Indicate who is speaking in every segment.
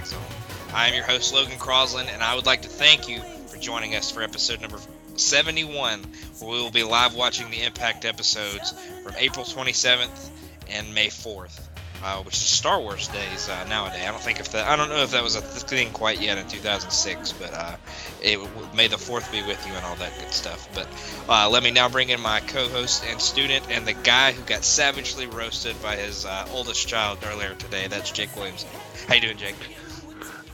Speaker 1: Zone. I am your host, Logan Crosland, and I would like to thank you for joining us for episode number 71, where we will be live watching the Impact episodes from April 27th and May 4th uh, which is Star Wars days uh, nowadays. I don't think if that I don't know if that was a thing quite yet in 2006, but uh, it may the fourth be with you and all that good stuff. But uh, let me now bring in my co-host and student and the guy who got savagely roasted by his uh, oldest child earlier today. That's Jake Williams. How you doing, Jake?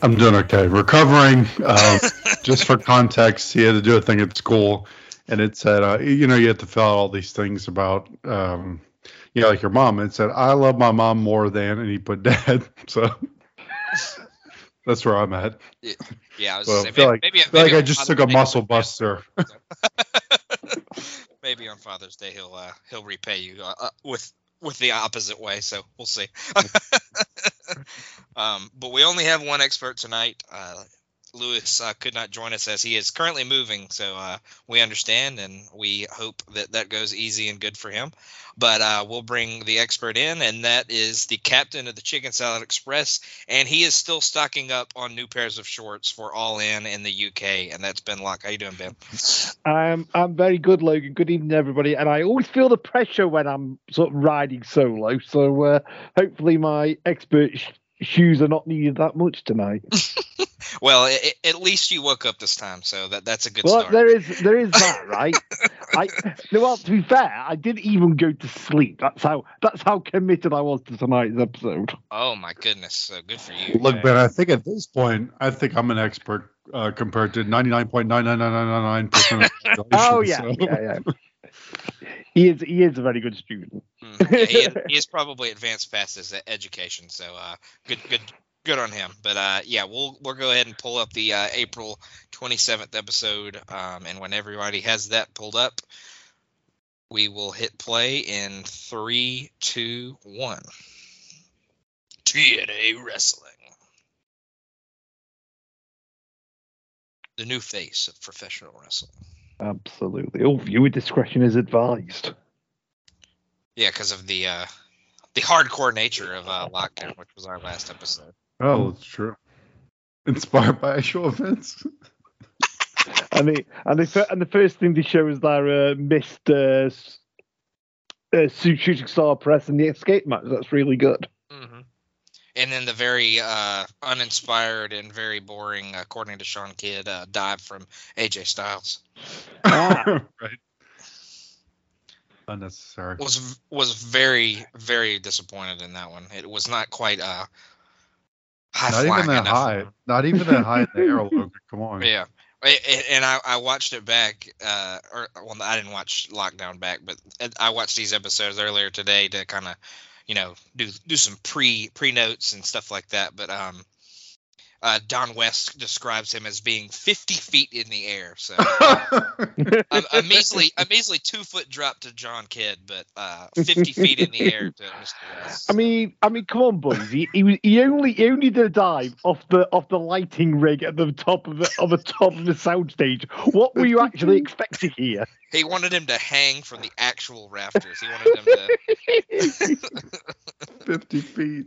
Speaker 2: I'm doing okay. Recovering. Um, just for context, he had to do a thing at school, and it said, uh, you know, you have to fill out all these things about. Um, you know, like your mom, and said, "I love my mom more than," and he put dad. So that's where I'm at.
Speaker 1: Yeah, I was saying,
Speaker 2: feel
Speaker 1: maybe,
Speaker 2: like,
Speaker 1: maybe,
Speaker 2: feel
Speaker 1: maybe
Speaker 2: like I just took a muscle buster.
Speaker 1: maybe on Father's Day he'll uh, he'll repay you uh, uh, with with the opposite way. So we'll see. Um, but we only have one expert tonight. Uh, Lewis uh, could not join us as he is currently moving, so uh, we understand and we hope that that goes easy and good for him. But uh, we'll bring the expert in, and that is the captain of the Chicken Salad Express, and he is still stocking up on new pairs of shorts for All In in the UK, and that's Ben Locke. How you doing, Ben?
Speaker 3: I'm I'm very good, Logan. Good evening, everybody. And I always feel the pressure when I'm sort of riding solo. So uh, hopefully my expert shoes are not needed that much tonight.
Speaker 1: Well, i i at least you woke up this time, so that that's a good
Speaker 3: well,
Speaker 1: start.
Speaker 3: there is there is that, right? I no, well, to be fair, I didn't even go to sleep. That's how that's how committed I was to tonight's episode.
Speaker 1: Oh my goodness, so good for you.
Speaker 2: Look, Ben, I think at this point, I think I'm an expert uh, compared to 99.99999 percent of the.
Speaker 3: Oh yeah,
Speaker 2: so-
Speaker 3: yeah, yeah. He is he is a very good student.
Speaker 1: Mm, yeah, he, he is probably advanced past his education, so uh, good, good, good on him. But uh, yeah, we'll we'll go ahead and pull up the uh, April 27th episode, um, and when everybody has that pulled up, we will hit play in three, two, one. TNA Wrestling. The new face of professional wrestling.
Speaker 3: Absolutely. All viewer discretion is advised.
Speaker 1: Yeah, because of the uh, the hardcore nature of uh, Lockdown, which was our last episode.
Speaker 2: Oh, that's true. Inspired by actual events.
Speaker 3: and the and the and the first thing they show is their uh, missed uh, uh, shooting star press and the escape match. That's really good.
Speaker 1: hmm And then the very uh, uninspired and very boring, according to Sean Kidd, uh, dive from AJ Styles
Speaker 3: Ah.
Speaker 2: right. Unnecessary.
Speaker 1: was was very very disappointed in that one. It was not quite uh, high
Speaker 2: Not even that
Speaker 1: enough.
Speaker 2: high. Not even that high in the air, Logan. Come on.
Speaker 1: Yeah. I- I- And I, I watched it back, uh, or well, I didn't watch Lockdown back, but I watched these episodes earlier today to kind of, you know, do do some pre pre notes and stuff like that. But um, uh, Don West describes him as being 50 feet in the air, so a, a measly a measly two foot drop to Sean Kidd, but uh, 50 feet in the air to Mr. West.
Speaker 3: I mean, I mean, come on, boys. He, he was he only he only did a dive off the off the lighting rig at the top of the of the top of the soundstage. What were you actually expecting here?
Speaker 1: he wanted him to hang from the actual rafters. He wanted him to.
Speaker 2: 50 feet.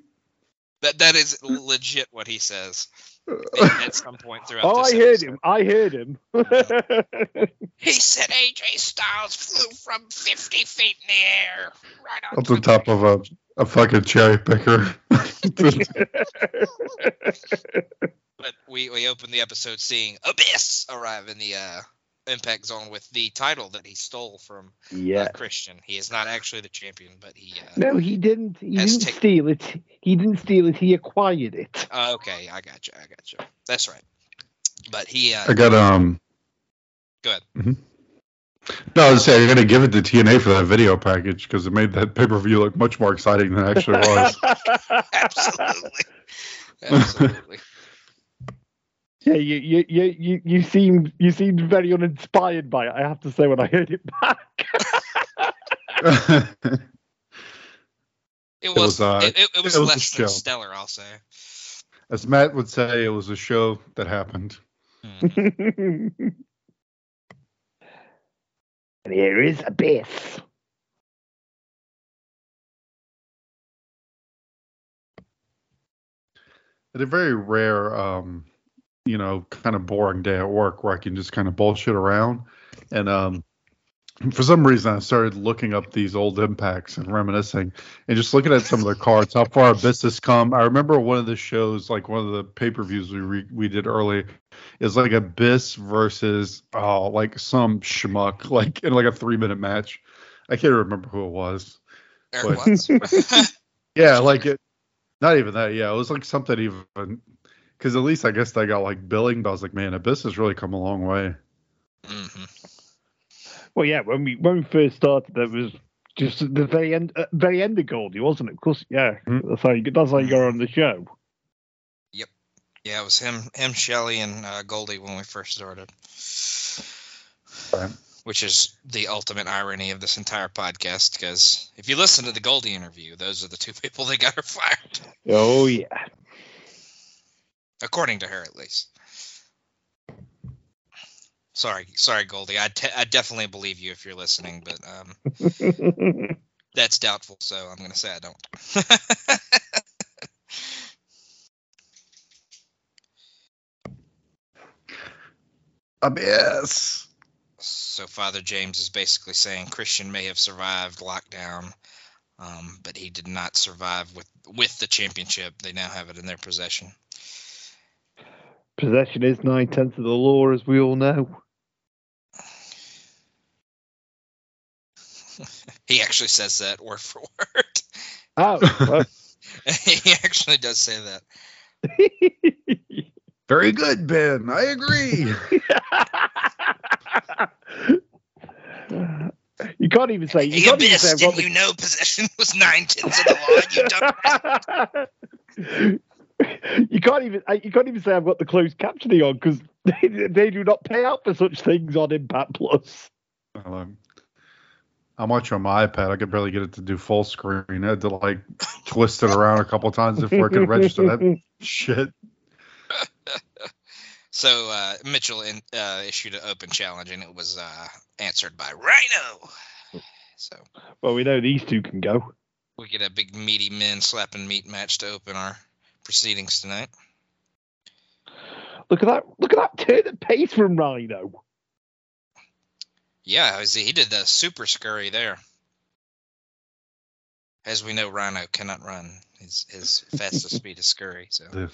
Speaker 1: That that is legit what he says at at some point throughout.
Speaker 3: Oh,
Speaker 1: this
Speaker 3: I heard him. I heard him.
Speaker 1: He said AJ Styles flew from 50 feet in the air, right on
Speaker 2: Up the top of a, a fucking cherry picker.
Speaker 1: But we we opened the episode seeing Abyss arrive in the uh, Impact Zone with the title that he stole from uh,
Speaker 3: yeah.
Speaker 1: Christian. He is not actually the champion, but he. Uh,
Speaker 3: No, he didn't. He didn't
Speaker 1: taken-
Speaker 3: steal it. He didn't steal it. He acquired it.
Speaker 1: oh, okay, I got you. I got you. That's right. But he. Uh,
Speaker 2: I got um.
Speaker 1: Go ahead.
Speaker 2: No, I was saying I got to give it to TNA for that video package because it made that pay per view look much more exciting than it actually was.
Speaker 1: absolutely. Absolutely.
Speaker 3: Yeah, you you you you you seemed you seemed very uninspired by it. I have to say when I heard it back.
Speaker 1: It was.
Speaker 2: was, uh,
Speaker 1: it, it, it was
Speaker 2: it was
Speaker 1: less than stellar, I'll say.
Speaker 2: As Matt would say, it was a show that happened.
Speaker 1: Hmm.
Speaker 3: and here is Abyss.
Speaker 2: had a very rare, um, you know, kind of boring day at work where I can just kind of bullshit around. And um, for some reason, I started looking up these old impacts and reminiscing, and just looking at some of the cards, how far Abyss has come. I remember one of the shows, like one of the pay per views we re- we did early, is like Abyss versus oh, like some schmuck, like in like a three minute match. I can't remember who it was. But-
Speaker 1: it was.
Speaker 2: Yeah, like it. Not even that. Yeah, it was like something even because at least I guess they got like billing. But I was like, man, Abyss has really come a long way.
Speaker 1: hmm
Speaker 3: Well, yeah, when we when we first started, that was just the very end, uh, very end of Goldie, wasn't it? Of course, yeah.
Speaker 2: Mm.
Speaker 3: That's how you that's how you got on the show. Yep.
Speaker 1: Yeah, it was him, him, Shelley, and uh, Goldie when we first started.
Speaker 2: Right.
Speaker 1: Which is the ultimate irony of this entire podcast, because if you listen to the Goldie interview, those are the two people that got her fired,
Speaker 3: Oh yeah.
Speaker 1: According to her at least. Sorry, sorry, Goldie. I, te- I definitely believe you if you're listening, but um, that's doubtful. So I'm gonna say I don't.
Speaker 2: Abyss.
Speaker 1: So Father James is basically saying Christian may have survived lockdown, um, but he did not survive with with the championship. They now have it in their possession.
Speaker 3: Possession is nine tenths of the law, as we all know.
Speaker 1: He actually says that word for word.
Speaker 3: Oh, well,
Speaker 1: he actually does say that.
Speaker 2: Very good, Ben. I agree.
Speaker 3: you can't even say. You
Speaker 1: Hey,
Speaker 3: can't even say. I've
Speaker 1: didn't you know possession was nine tenths of the law? You dumb.
Speaker 3: the- you can't even. uh, You can't even say I've got the closed captioning on because they, they do not pay out for such things on Impact Plus.
Speaker 2: Um, I'm watching on my iPad. I could barely get it to do full screen. I had to like twist it around a couple times before it could register that shit.
Speaker 1: So uh, Mitchell in, uh, issued an open challenge, and it was uh, answered by Rhino. So
Speaker 3: Well, we know these two can go.
Speaker 1: we get a big meaty men slapping meat match to open our proceedings tonight.
Speaker 3: Look at that! Look at that turn of pace from Rhino.
Speaker 1: Yeah, I see. He did the super scurry there. As we know, Rhino cannot run. His his fastest speed is scurry. So
Speaker 2: The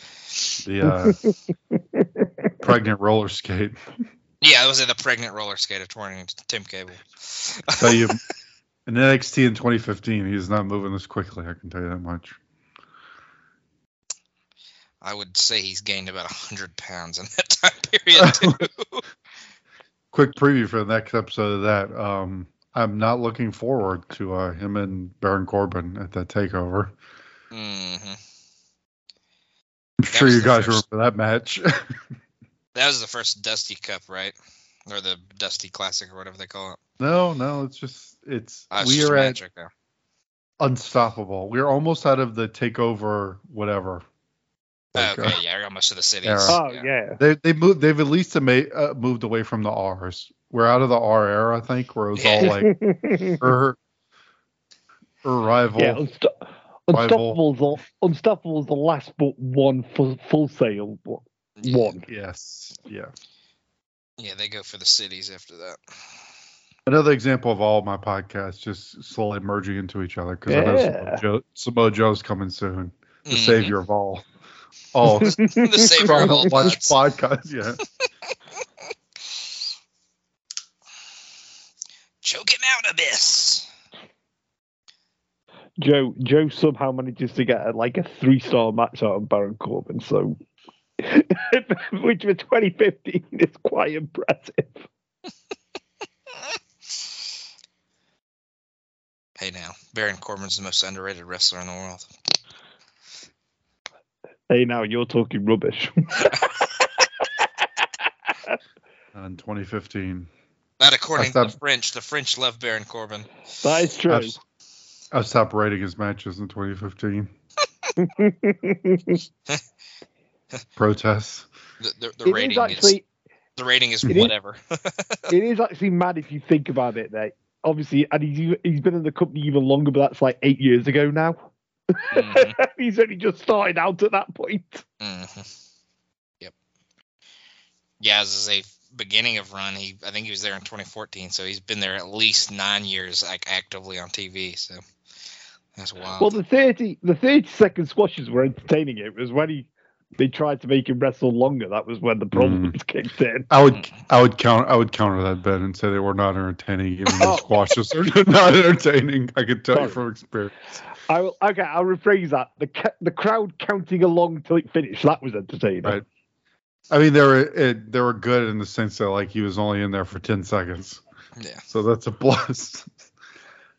Speaker 2: the uh, pregnant roller skate.
Speaker 1: yeah, it was the pregnant roller skate of touring Tim Cable.
Speaker 2: tell you, in NXT in 2015, he's not moving this quickly. I can tell you that much.
Speaker 1: I would say he's gained about hundred pounds in that time period too.
Speaker 2: Quick preview for the next episode of that. Um, I'm not looking forward to uh, him and Baron Corbin at that takeover.
Speaker 1: hmm
Speaker 2: I'm sure you guys
Speaker 1: first-
Speaker 2: remember that match.
Speaker 1: That was the first Dusty Cup, right? Or the Dusty Classic, or whatever they call it.
Speaker 2: no, no, it's just it's
Speaker 1: Oh, it's
Speaker 2: we
Speaker 1: just
Speaker 2: are at unstoppable. We're almost out of the takeover, whatever.
Speaker 1: Oh,
Speaker 2: Like,
Speaker 1: okay,
Speaker 2: uh,
Speaker 1: yeah, you're almost to the cities.
Speaker 2: era.
Speaker 3: Oh yeah.
Speaker 2: They they moved. They've at least ma- uh, moved away from the R's. We're out of the R era, I think, where it was all like her, her rival.
Speaker 3: yeah, Unsto-
Speaker 2: Rival.
Speaker 3: Unstoppable's the, Unstoppable's the last but one full, full sale one.
Speaker 1: Yeah.
Speaker 2: Yes, yeah.
Speaker 1: Yeah, they go for the cities after that.
Speaker 2: Another example of all my podcasts just slowly merging into each other because I know
Speaker 3: Yeah.
Speaker 2: Samoa, Joe, Samoa Joe's coming soon, the
Speaker 1: Mhm.
Speaker 2: savior of all, Oh. all
Speaker 1: the savior of all
Speaker 2: watch
Speaker 1: pods.
Speaker 2: podcasts. Yeah,
Speaker 1: Choke him out, Abyss.
Speaker 3: Joe Joe somehow manages to get a, like a three star match out of Baron Corbin, so which for 2015 is quite impressive.
Speaker 1: Hey now, Baron Corbin's the most underrated wrestler in the world.
Speaker 3: Hey, now you're talking rubbish.
Speaker 2: in 2015,
Speaker 1: Not according to the French. The French love Baron Corbin.
Speaker 3: that is true.
Speaker 2: I've, I've stopped rating his matches in 2015. Protests.
Speaker 1: The, the, the rating is,
Speaker 3: actually
Speaker 1: the rating is
Speaker 3: it is-
Speaker 1: whatever.
Speaker 3: it is actually mad if you think about it. Mate. Obviously, and he's he's been in the company even longer, but that's like eight years ago now.
Speaker 1: Mhm.
Speaker 3: He's only just started out at that point.
Speaker 1: hmm Yep. Yeah, as a beginning of run, he I think he was there in 2014, so he's been there at least nine years, like actively on TV. So that's wild.
Speaker 3: Well, the thirty the thirty second squashes were entertaining. It was when he they tried to make him wrestle longer. That was when the problems kicked in.
Speaker 2: I would I would count I would counter that Ben and say they were not entertaining. Even the squashes are not entertaining. I can tell
Speaker 3: Sorry.
Speaker 2: you from experience.
Speaker 3: I will okay. I'll rephrase that. The ca- the crowd counting along till it finished. That was entertaining.
Speaker 2: Right. I mean, they were it, they were good in the sense that like he was only in there for ten seconds,
Speaker 1: yeah.
Speaker 2: so that's a plus.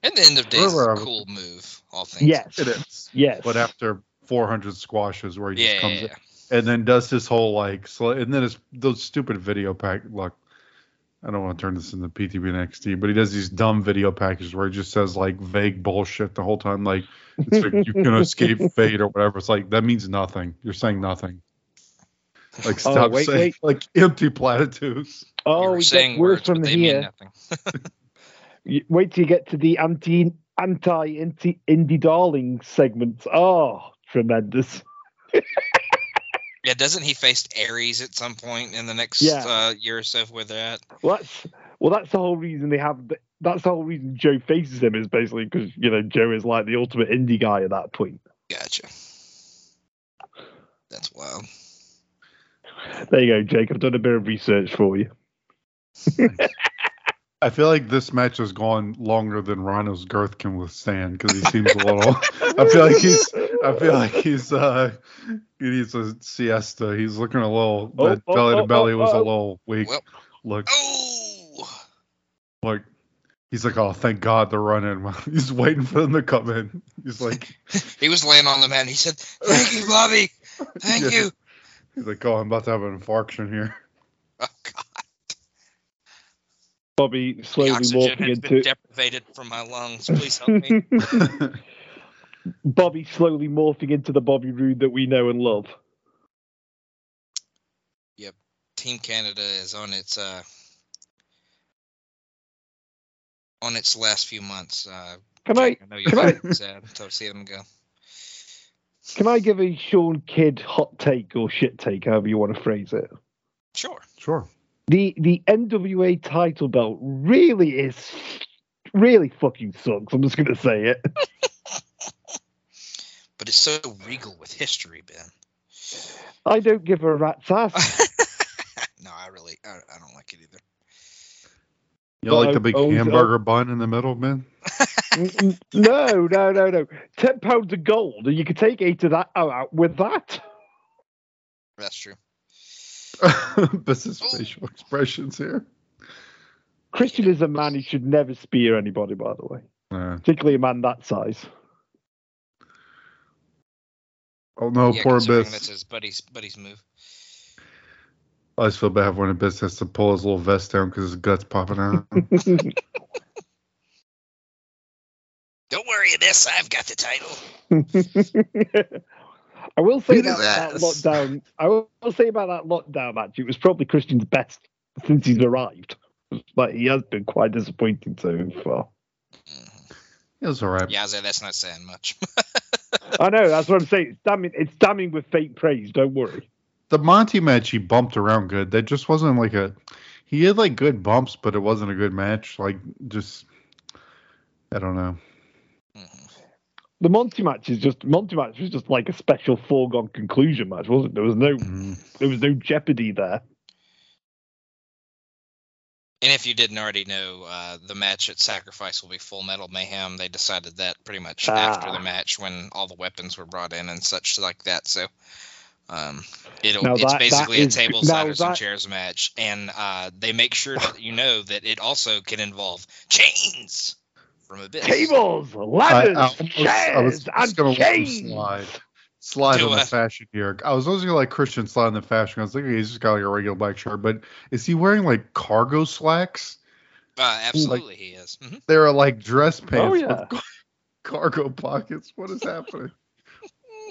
Speaker 1: At the end of the day, it's a cool move. All things.
Speaker 3: Yes.
Speaker 2: it is.
Speaker 3: Yes.
Speaker 2: But after 400 squashes, where he just
Speaker 1: Yeah.
Speaker 2: comes in and then does his whole like, sl- and then his those stupid video pack. Look, I don't want to turn this into PTB NXT, but he does these dumb video packages where he just says like vague bullshit the whole time, like it's like you can escape fate or whatever. It's like that means nothing. You're saying nothing. Like
Speaker 3: Oh,
Speaker 2: stop
Speaker 3: wait,
Speaker 2: saying like empty platitudes.
Speaker 3: Oh,
Speaker 1: were
Speaker 3: we
Speaker 1: saying
Speaker 3: get worse
Speaker 1: words,
Speaker 3: from
Speaker 1: but they
Speaker 3: here.
Speaker 1: nothing.
Speaker 3: Wait till you get to the anti anti anti indie darling segments. Oh, tremendous.
Speaker 1: Yeah, doesn't he face Aries at some point in the next
Speaker 3: Yeah.
Speaker 1: uh, year or so with they're?
Speaker 3: Well, that's well, that's the whole reason they have. The, that's the whole reason Joe faces him is basically because you know Joe is like the ultimate indie guy at that point.
Speaker 1: Gotcha. That's wild.
Speaker 3: There you go, Jake. I've done a bit of research for you.
Speaker 2: I feel like this match has gone longer than Rhino's girth can withstand because he seems a little. I feel like he's. I feel like he's. uh He needs a siesta. He's looking a little.
Speaker 3: Oh,
Speaker 2: that
Speaker 3: oh,
Speaker 2: belly to
Speaker 3: oh,
Speaker 2: belly
Speaker 3: oh,
Speaker 2: was a
Speaker 3: oh.
Speaker 2: little weak.
Speaker 1: Well-
Speaker 2: Look,
Speaker 1: Oh,
Speaker 2: like he's like, oh, thank God they're running. He's waiting for them to come in. He's like,
Speaker 1: he was laying on the mat. and He said, "Thank you, Bobby. Thank
Speaker 2: Yeah.
Speaker 1: you."
Speaker 2: he's like, oh, I'm about to have an infarction here.
Speaker 1: Oh God,
Speaker 3: Bobby
Speaker 1: the
Speaker 3: slowly
Speaker 1: oxygen
Speaker 3: morphing
Speaker 1: has been
Speaker 3: into
Speaker 1: deprivated from my lungs. Please help me.
Speaker 3: Bobby slowly morphing into the Bobby Roode that we know and love.
Speaker 1: Yep, Team Canada is on its uh on its last few months. Uh,
Speaker 3: Can I
Speaker 1: Jake, I know you're
Speaker 3: can I-
Speaker 1: very sad to see them go.
Speaker 3: can I give a Sean Kidd hot take or shit take, however you want to phrase it?
Speaker 1: Sure.
Speaker 2: sure.
Speaker 3: The the NWA title belt really is really fucking sucks. I'm just gonna say it.
Speaker 1: But it's so regal with history, Ben.
Speaker 3: I don't give a rat's ass.
Speaker 1: no, I really, I, I don't like it either.
Speaker 2: You like the big hamburger bun in the middle, man?
Speaker 3: N- n- no, no, no, no. Ten pounds of gold, and you could take eight of that oh, out with that.
Speaker 1: That's true.
Speaker 2: this is
Speaker 1: Oh.
Speaker 2: facial expressions here.
Speaker 3: Christian is a man who should never spear anybody, by the way,
Speaker 2: Uh,
Speaker 3: particularly a man that size.
Speaker 2: Oh no,
Speaker 1: yeah,
Speaker 2: poor
Speaker 1: considering
Speaker 2: Abyss.
Speaker 1: That's his buddy's buddy's move.
Speaker 2: I always feel bad when Abyss has to pull his little vest down because his guts popping out.
Speaker 1: Don't worry, Abyss. I've got the title.
Speaker 3: I will say
Speaker 2: Beat
Speaker 3: that, that lockdown. I will say about that lockdown match. It was probably Christian's best since he's arrived. But he has been quite disappointing so far.
Speaker 1: Mhm.
Speaker 2: it was all right.
Speaker 1: Yeah, I was that's not saying much.
Speaker 3: I know that's what I'm saying. It's damning. It's damning with fake praise. Don't worry.
Speaker 2: The Monty match, he bumped around good. That just wasn't like a. He had like good bumps, but it wasn't a good match. Like just, I don't know.
Speaker 1: Mhm.
Speaker 3: The Monty match is just Monty match was just like a special foregone conclusion match, wasn't it? There was no
Speaker 2: Mm.
Speaker 3: there was no jeopardy there.
Speaker 1: And if you didn't already know, uh, the match at Sacrifice will be Full Metal Mayhem. They decided that pretty much after
Speaker 3: Ah.
Speaker 1: the match when all the weapons were brought in and such like that. So um, it'll
Speaker 3: Now
Speaker 1: it's
Speaker 3: that- that
Speaker 1: basically
Speaker 3: is-
Speaker 1: a tables,
Speaker 3: now
Speaker 1: ladders, and chairs match, and uh, they make sure that you know that it also can involve chains from Abyss.
Speaker 3: Tables,
Speaker 2: I,
Speaker 3: ladders,
Speaker 2: I almost- I was
Speaker 3: chairs,
Speaker 2: just
Speaker 3: and
Speaker 2: gonna let him
Speaker 3: chains.
Speaker 2: Slide, slide on the fashion here. I was always gonna like Christian slide in the fashion. I was thinking he's just got like a regular black shirt, but is he wearing like cargo slacks?
Speaker 1: Uh, absolutely, he is. Mhm.
Speaker 2: They're like dress pants
Speaker 3: Oh, yeah.
Speaker 2: with cargo pockets. What is happening?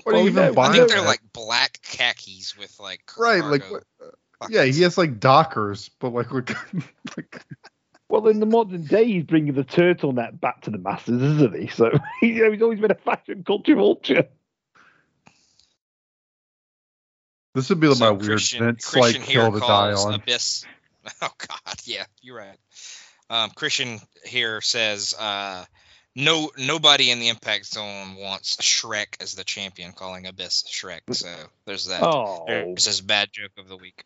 Speaker 2: What are
Speaker 3: Oh,
Speaker 2: you even
Speaker 3: yeah,
Speaker 1: I think they're
Speaker 2: that?
Speaker 1: like black khakis with like
Speaker 2: right, like
Speaker 1: cargo
Speaker 2: what, yeah, he has like Dockers, but like with like
Speaker 3: Well, in the modern day, he's bringing the turtleneck back to the masses, isn't he? So he's always been a fashion culture vulture.
Speaker 2: This would be
Speaker 1: So
Speaker 2: my weird
Speaker 1: Christian,
Speaker 2: Vince
Speaker 1: Christian
Speaker 2: like kill to die on.
Speaker 1: Abyss. Oh God, yeah, you're right. Um, Christian here says uh, no nobody in the Impact Zone wants Shrek as the champion, calling Abyss Shrek. So there's that.
Speaker 3: Oh,
Speaker 1: There's his bad joke of the week.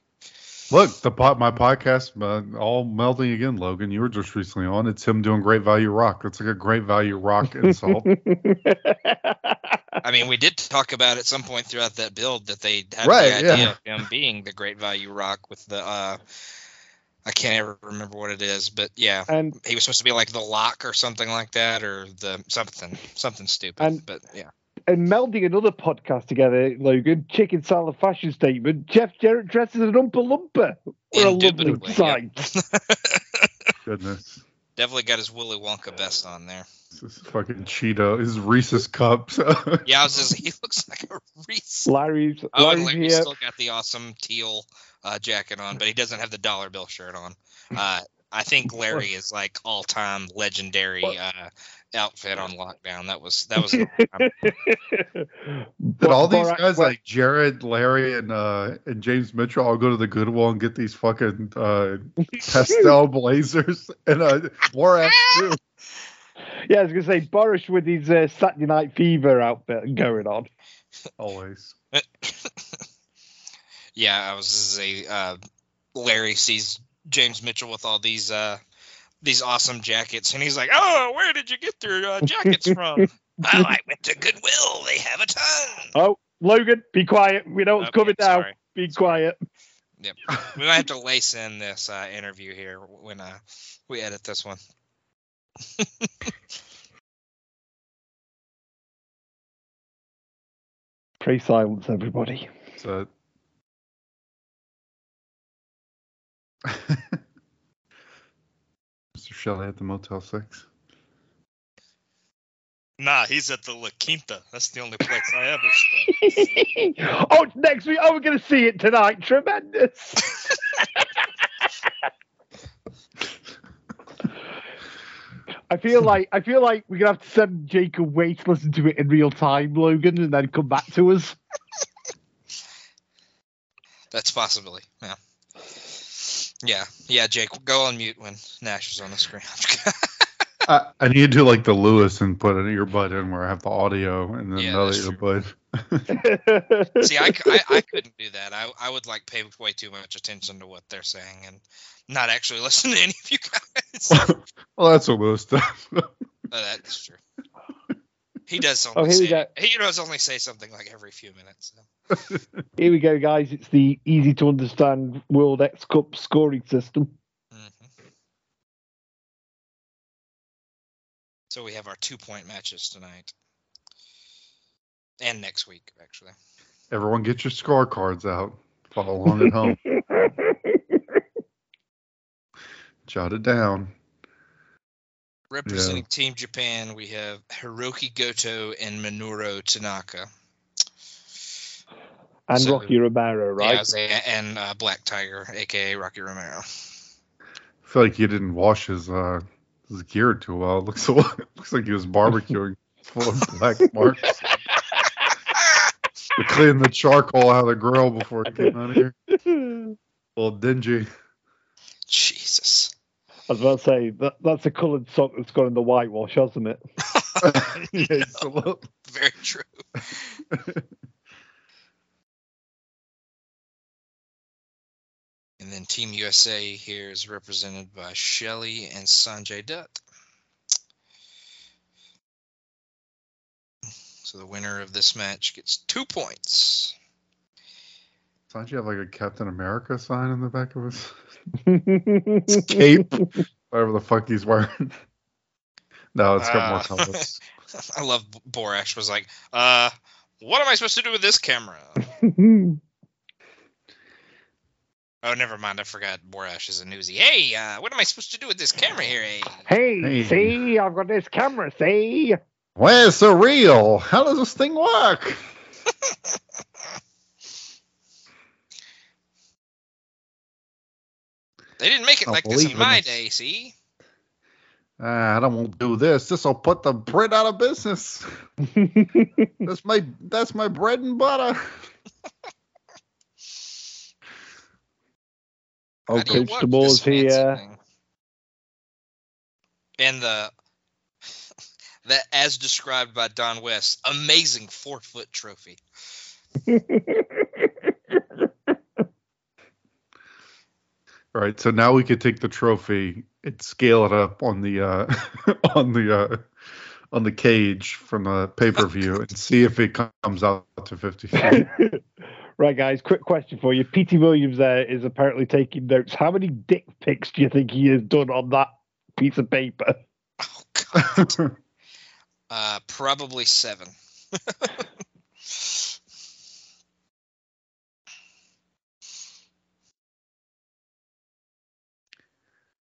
Speaker 2: Look, the pot, my podcast, uh, all melding again. Logan, you were just recently on. It's him doing Great Value Rock. It's like a Great Value Rock insult.
Speaker 1: I mean, we did talk about at some point throughout that build that they had
Speaker 2: Right,
Speaker 1: the idea
Speaker 2: yeah.
Speaker 1: of him being the Great Value Rock with the. Uh, I can't ever remember what it is, but yeah,
Speaker 3: and
Speaker 1: he was supposed to be like the lock or something like that, or the something something stupid.
Speaker 3: And-
Speaker 1: but yeah,
Speaker 3: and melding another podcast together, Logan, Chicken Salad Fashion Statement. Jeff Jarrett dresses as an Oompa Loompa. What a lovely
Speaker 1: Indubitably,
Speaker 3: sight.
Speaker 2: Goodness.
Speaker 1: definitely got his Willy Wonka best on there.
Speaker 2: This is fucking Cheeto. His Reese's cups.
Speaker 1: Yeah, I was just, he looks like a Reese.
Speaker 3: Larry's,
Speaker 1: Oh, and
Speaker 3: Larry's
Speaker 1: Larry's still got the awesome teal uh, jacket on, but he doesn't have the dollar bill shirt on. Uh, I think Larry is like all time legendary uh, outfit on lockdown. That was that was.
Speaker 2: Did all these guys like Jarrett, Larry, and uh and James Mitchell all go to the Goodwill and get these fucking uh pastel blazers and uh Borash too?
Speaker 3: Yeah, I was gonna say Borash with his uh, Saturday Night Fever outfit going on.
Speaker 2: Always.
Speaker 1: yeah, I was just say uh, Larry sees James Mitchell with all these uh, these awesome jackets, and he's like, "Oh, where did you get your uh, jackets from?" well, I went to Goodwill. They have a ton.
Speaker 3: Oh, Logan, be quiet. We know what's
Speaker 1: Okay,
Speaker 3: coming now.
Speaker 1: sorry.
Speaker 3: Be quiet.
Speaker 1: Yep. We might have to lace in this uh, interview here when uh, we edit this one.
Speaker 3: Pray silence, everybody.
Speaker 2: So Mr. Shelley at the Motel Six.
Speaker 1: Nah, he's at the La Quinta. That's the only place I ever stay.
Speaker 3: oh, it's next week. Oh, we're going to see it tonight. Tremendous. I feel like I feel like we're gonna have to send Jacob Wait to listen to it in real time, Logan, and then come back to us.
Speaker 1: That's possibly. Yeah. Yeah, yeah, Jake, go on mute when Nash is on the screen.
Speaker 2: I, I need to do like the Lewis and put an earbud in where I have the audio and then
Speaker 1: Yeah,
Speaker 2: another
Speaker 1: that's true.
Speaker 2: earbud.
Speaker 1: See, I, couldn't do that. I, I would like pay way too much attention to what they're saying and not actually listen to any of you guys.
Speaker 2: well, that's almost Lewis.
Speaker 1: Oh, that's true. He does
Speaker 3: Oh,
Speaker 1: only
Speaker 3: here we
Speaker 1: say
Speaker 3: go.
Speaker 1: he does only say something like every few minutes. So.
Speaker 3: Here we go, guys. It's the easy to understand World X Cup scoring system.
Speaker 1: Mhm. So we have our two point matches tonight. And next week, actually.
Speaker 2: Everyone get your scorecards out. Follow along at home. Jot it down.
Speaker 1: Representing Team Japan, we have Hirooki Goto and Minoru Tanaka.
Speaker 3: and
Speaker 1: So-
Speaker 3: Rocky Romero, right?
Speaker 1: Yeah, and uh, Black Tiger, aka Rocky Romero.
Speaker 2: I feel like he didn't wash his uh his gear too well. It looks looks like he was barbecuing full of black marks. to clean the charcoal out of the grill before he came out of here. A little dingy.
Speaker 1: Jesus.
Speaker 3: I was about to say that that's a coloured sock that's gone in the whitewash, hasn't it?
Speaker 2: yeah, he's
Speaker 1: Very true. and then Team USA here is represented by Shelley and Sanjay Dutt. So the winner of this match gets two points.
Speaker 2: Don't you have like a Captain America sign in the back of his cape? Whatever the fuck he's wearing. no, it's got more
Speaker 1: Uh,
Speaker 2: colors.
Speaker 1: I love Borash was like, uh, what am I supposed to do with this camera? Oh, never mind. I forgot Borash is a newsie. Hey, uh, what am I supposed to do with this camera here? Hey?
Speaker 3: hey,
Speaker 2: Hey.
Speaker 3: see, I've got this camera, see?
Speaker 2: Where's the real? How does this thing work?
Speaker 1: They didn't make it like this in
Speaker 2: believe in
Speaker 1: my
Speaker 2: this.
Speaker 1: day, see?
Speaker 2: ah, I don't want to do this. This will put the Brit out of business. that's my that's my bread and butter.
Speaker 3: oh,
Speaker 1: How do you
Speaker 3: Coach
Speaker 1: work
Speaker 3: D'Amore's
Speaker 1: this fancy
Speaker 3: here.
Speaker 1: thing? And the that as described by Don West, amazing four foot trophy.
Speaker 2: All right, so now we could take the trophy and scale it up on the uh on the uh on the cage from the pay per view and see if it comes out to fifty
Speaker 3: right, guys. Quick question for you. P.T. Williams there is apparently taking notes. How many dick pics do you think he has done on that piece of paper?
Speaker 1: Oh god. uh probably seven.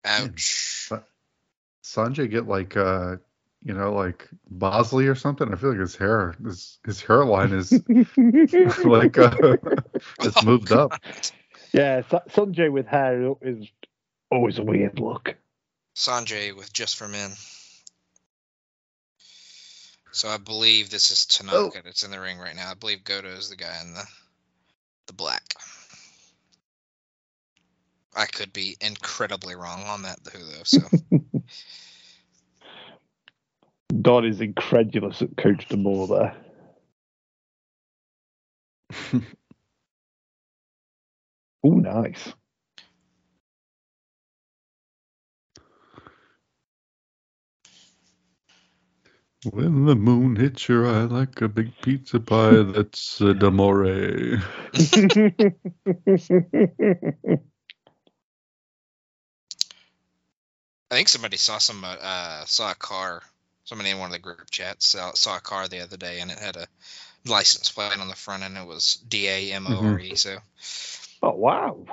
Speaker 1: Ouch.
Speaker 2: Sanjay get like uh you know like Bosley or something. I feel like his hair his his hairline is like uh it's
Speaker 1: Oh,
Speaker 2: moved up.
Speaker 3: Yeah, Sa- Sanjay with hair is always a weird look.
Speaker 1: Sanjay with Just for Men. So I believe this is Tanaka that's in the ring right now. I believe Goto is the guy in the the black. I could be incredibly wrong on that though, though. So
Speaker 3: Don is incredulous at Coach D'Amore there. Oh, nice.
Speaker 2: When the moon hits your eye like a big pizza pie, that's uh, D'Amore.
Speaker 1: I think somebody saw some uh, uh saw a car. Somebody in one of the group chats saw, saw a car the other day, and it had a license plate on the front, and it was D A M O R E. So
Speaker 3: oh, wow.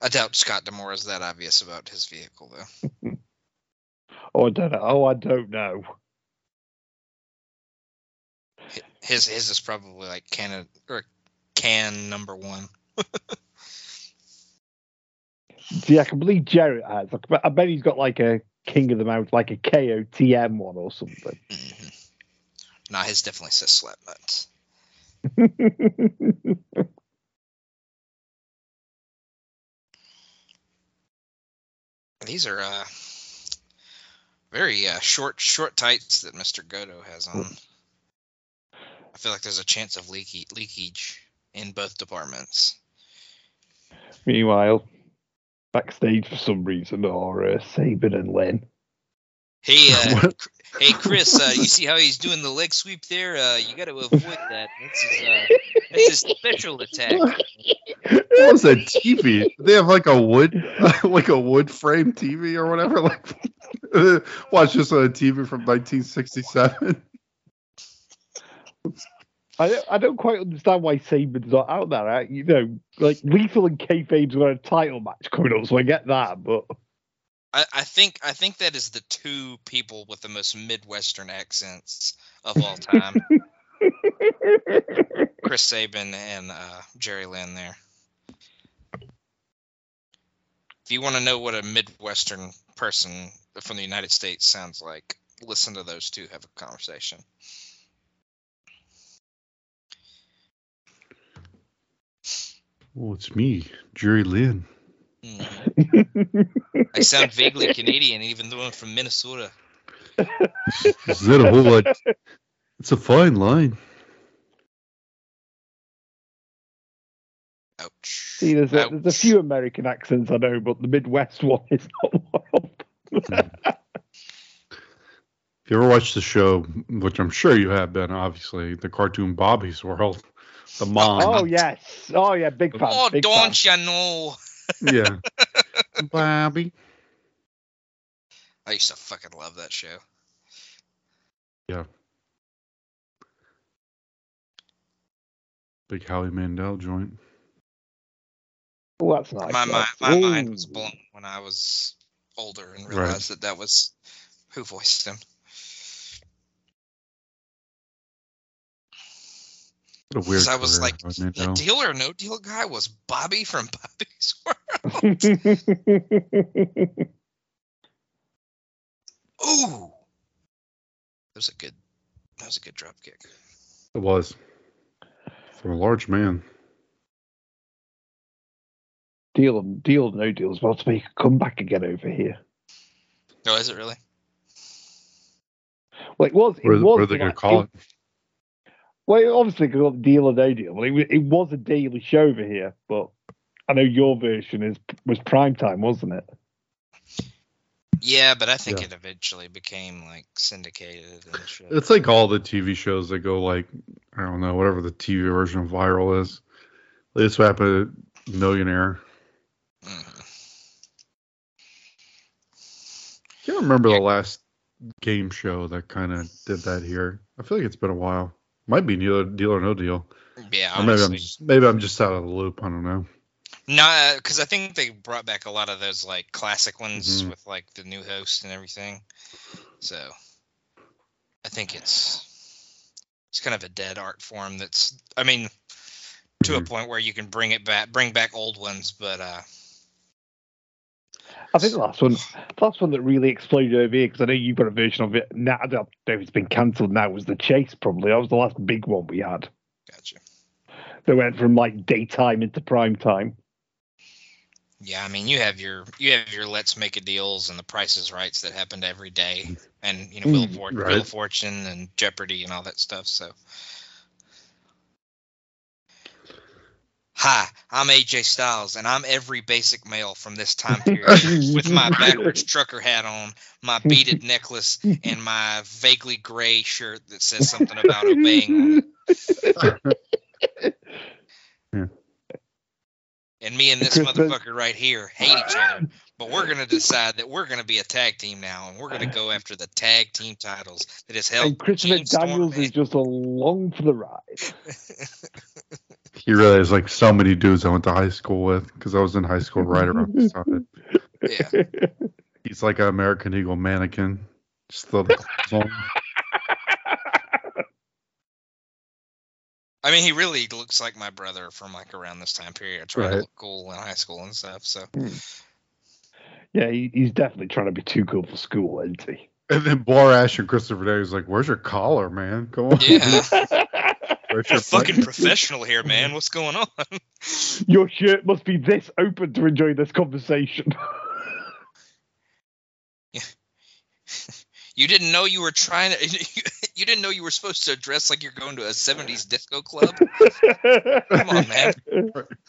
Speaker 1: I doubt Scott D'Amore is that obvious about his vehicle, though.
Speaker 3: Oh, I don't know. Oh, I don't know.
Speaker 1: His his is probably like Canada or can number one.
Speaker 3: See, I can believe Jarrett has. I bet- he's got like a King of the Mountain, like a KOTM one or something.
Speaker 1: hmm Nah, his definitely says slap nuts. These are uh very uh, short short tights that Mr. Goto has on. I feel like there's a chance of leaky leakage in both departments.
Speaker 3: Meanwhile, backstage for some reason, or uh, Sabin and Lynn.
Speaker 1: Hey, uh, hey, Chris, uh, you see how he's doing the leg sweep there? Uh, you got to avoid that. That's his, uh, that's his special attack.
Speaker 2: What was that TV? They have like a wood, like a wood frame TV or whatever. Like, watch this on a TV from 1967.
Speaker 3: I don't, I don't quite understand why Sabin's not out there. uh, You know, like Lethal and Kayfabe's got a title match coming up, so I get that. But
Speaker 1: I, I think I think that is the two people with the most Midwestern accents of all time. Chris Sabin and uh, Jerry Lynn there. If you want to know what a Midwestern person from the United States sounds like, listen to those two have a conversation.
Speaker 2: Oh, it's me, Jerry Lynn.
Speaker 1: Mhm. I sound vaguely Canadian, even though I'm from Minnesota.
Speaker 2: Is that a whole lot? It's a fine line.
Speaker 1: Ouch.
Speaker 3: see, there's a, there's a few American accents I know, but the Midwest one is not one.
Speaker 2: If you ever watched the show, which I'm sure you have been, obviously, the cartoon Bobby's World, the mom.
Speaker 3: oh yes, oh yeah, big fan.
Speaker 1: Oh,
Speaker 3: big
Speaker 1: don't you know?
Speaker 2: Yeah. Bobby.
Speaker 1: I used to fucking love that show. Yeah.
Speaker 2: Big Howie Mandel joint.
Speaker 3: Oh, that's nice.
Speaker 1: my mind,
Speaker 3: that.
Speaker 1: my mind was
Speaker 3: Ooh.
Speaker 1: blown when I was older and
Speaker 2: Right.
Speaker 1: realized that that was who voiced him.
Speaker 2: What a weird.
Speaker 1: 'Cause I was
Speaker 2: career,
Speaker 1: like, the
Speaker 2: though?
Speaker 1: deal or no deal guy was Bobby from Bobby's World. Ooh, that was a good. That was a good drop kick.
Speaker 2: It was from a large man.
Speaker 3: deal, deal, no deal is about to make a comeback again over here.
Speaker 1: Oh, is it really?
Speaker 3: Well, it was. It
Speaker 2: What are,
Speaker 3: was
Speaker 2: what they going to call it?
Speaker 3: Well, obviously, called deal or no deal. Well, it, it was a daily show over here, but I know your version is was prime time, wasn't it?
Speaker 1: Yeah, but I think
Speaker 2: Yeah.
Speaker 1: it eventually became like syndicated and.
Speaker 2: It's like all the TV shows that go like I don't know whatever the TV version of viral is. This happened at Millionaire.
Speaker 1: Mhm.
Speaker 2: Can't remember the last game show that kind of did that here. I feel like it's been a while. Might be deal, deal or no deal.
Speaker 1: Yeah,
Speaker 2: maybe I'm just, maybe I'm just out of the loop. I don't know.
Speaker 1: No, because I think they brought back a lot of those like classic ones
Speaker 2: Mhm.
Speaker 1: with like the new host and everything. So I think it's it's kind of a dead art form. That's I mean to a
Speaker 2: Mhm.
Speaker 1: point where you can bring it back, bring back old ones, but uh,
Speaker 3: I think the last one, the last one that really exploded over here because I know you've got a version of it now. I don't know if it's been cancelled now. Was the Chase probably? That was the last big one we had.
Speaker 1: gotcha.
Speaker 3: They went from like daytime into prime time.
Speaker 1: Yeah, I mean you have your you have your Let's Make a Deals and the Prices Rights that happened every day, and you know Wheel of,
Speaker 3: Mm,
Speaker 2: right.
Speaker 1: Wheel of Fortune and Jeopardy and all that stuff. So. Hi, I'm AJ Styles, and I'm every basic male from this time period with my backwards trucker hat on, my beaded necklace, and my vaguely gray shirt that says something about obeying. it. And me and this motherfucker right here hate each other, but we're gonna decide that we're gonna be a tag team now, and we're gonna go after the tag team titles that is held.
Speaker 3: and Christopher
Speaker 1: Gene Storm,
Speaker 3: Daniels is just along for the ride.
Speaker 2: He really has like so many dudes I went to high school with because I was in high school right around this time.
Speaker 1: yeah,
Speaker 2: He's like an American Eagle mannequin. Just throw the clothes on.
Speaker 1: I mean, he really looks like my brother from like around this time period. I tried to look cool in high school and stuff. So hmm.
Speaker 3: yeah, he, he's definitely trying to be too cool for school, isn't he?
Speaker 2: And then Borash and Christopher Day was like, "Where's your collar, man? Come on,
Speaker 1: yeah,
Speaker 2: Where's your
Speaker 1: fucking
Speaker 2: button?"
Speaker 1: professional here, man. What's going on?
Speaker 3: Your shirt must be this open to enjoy this conversation.
Speaker 1: You didn't know you were trying to. You didn't know you were supposed to dress like you're going to a '70s disco club. Come on, man.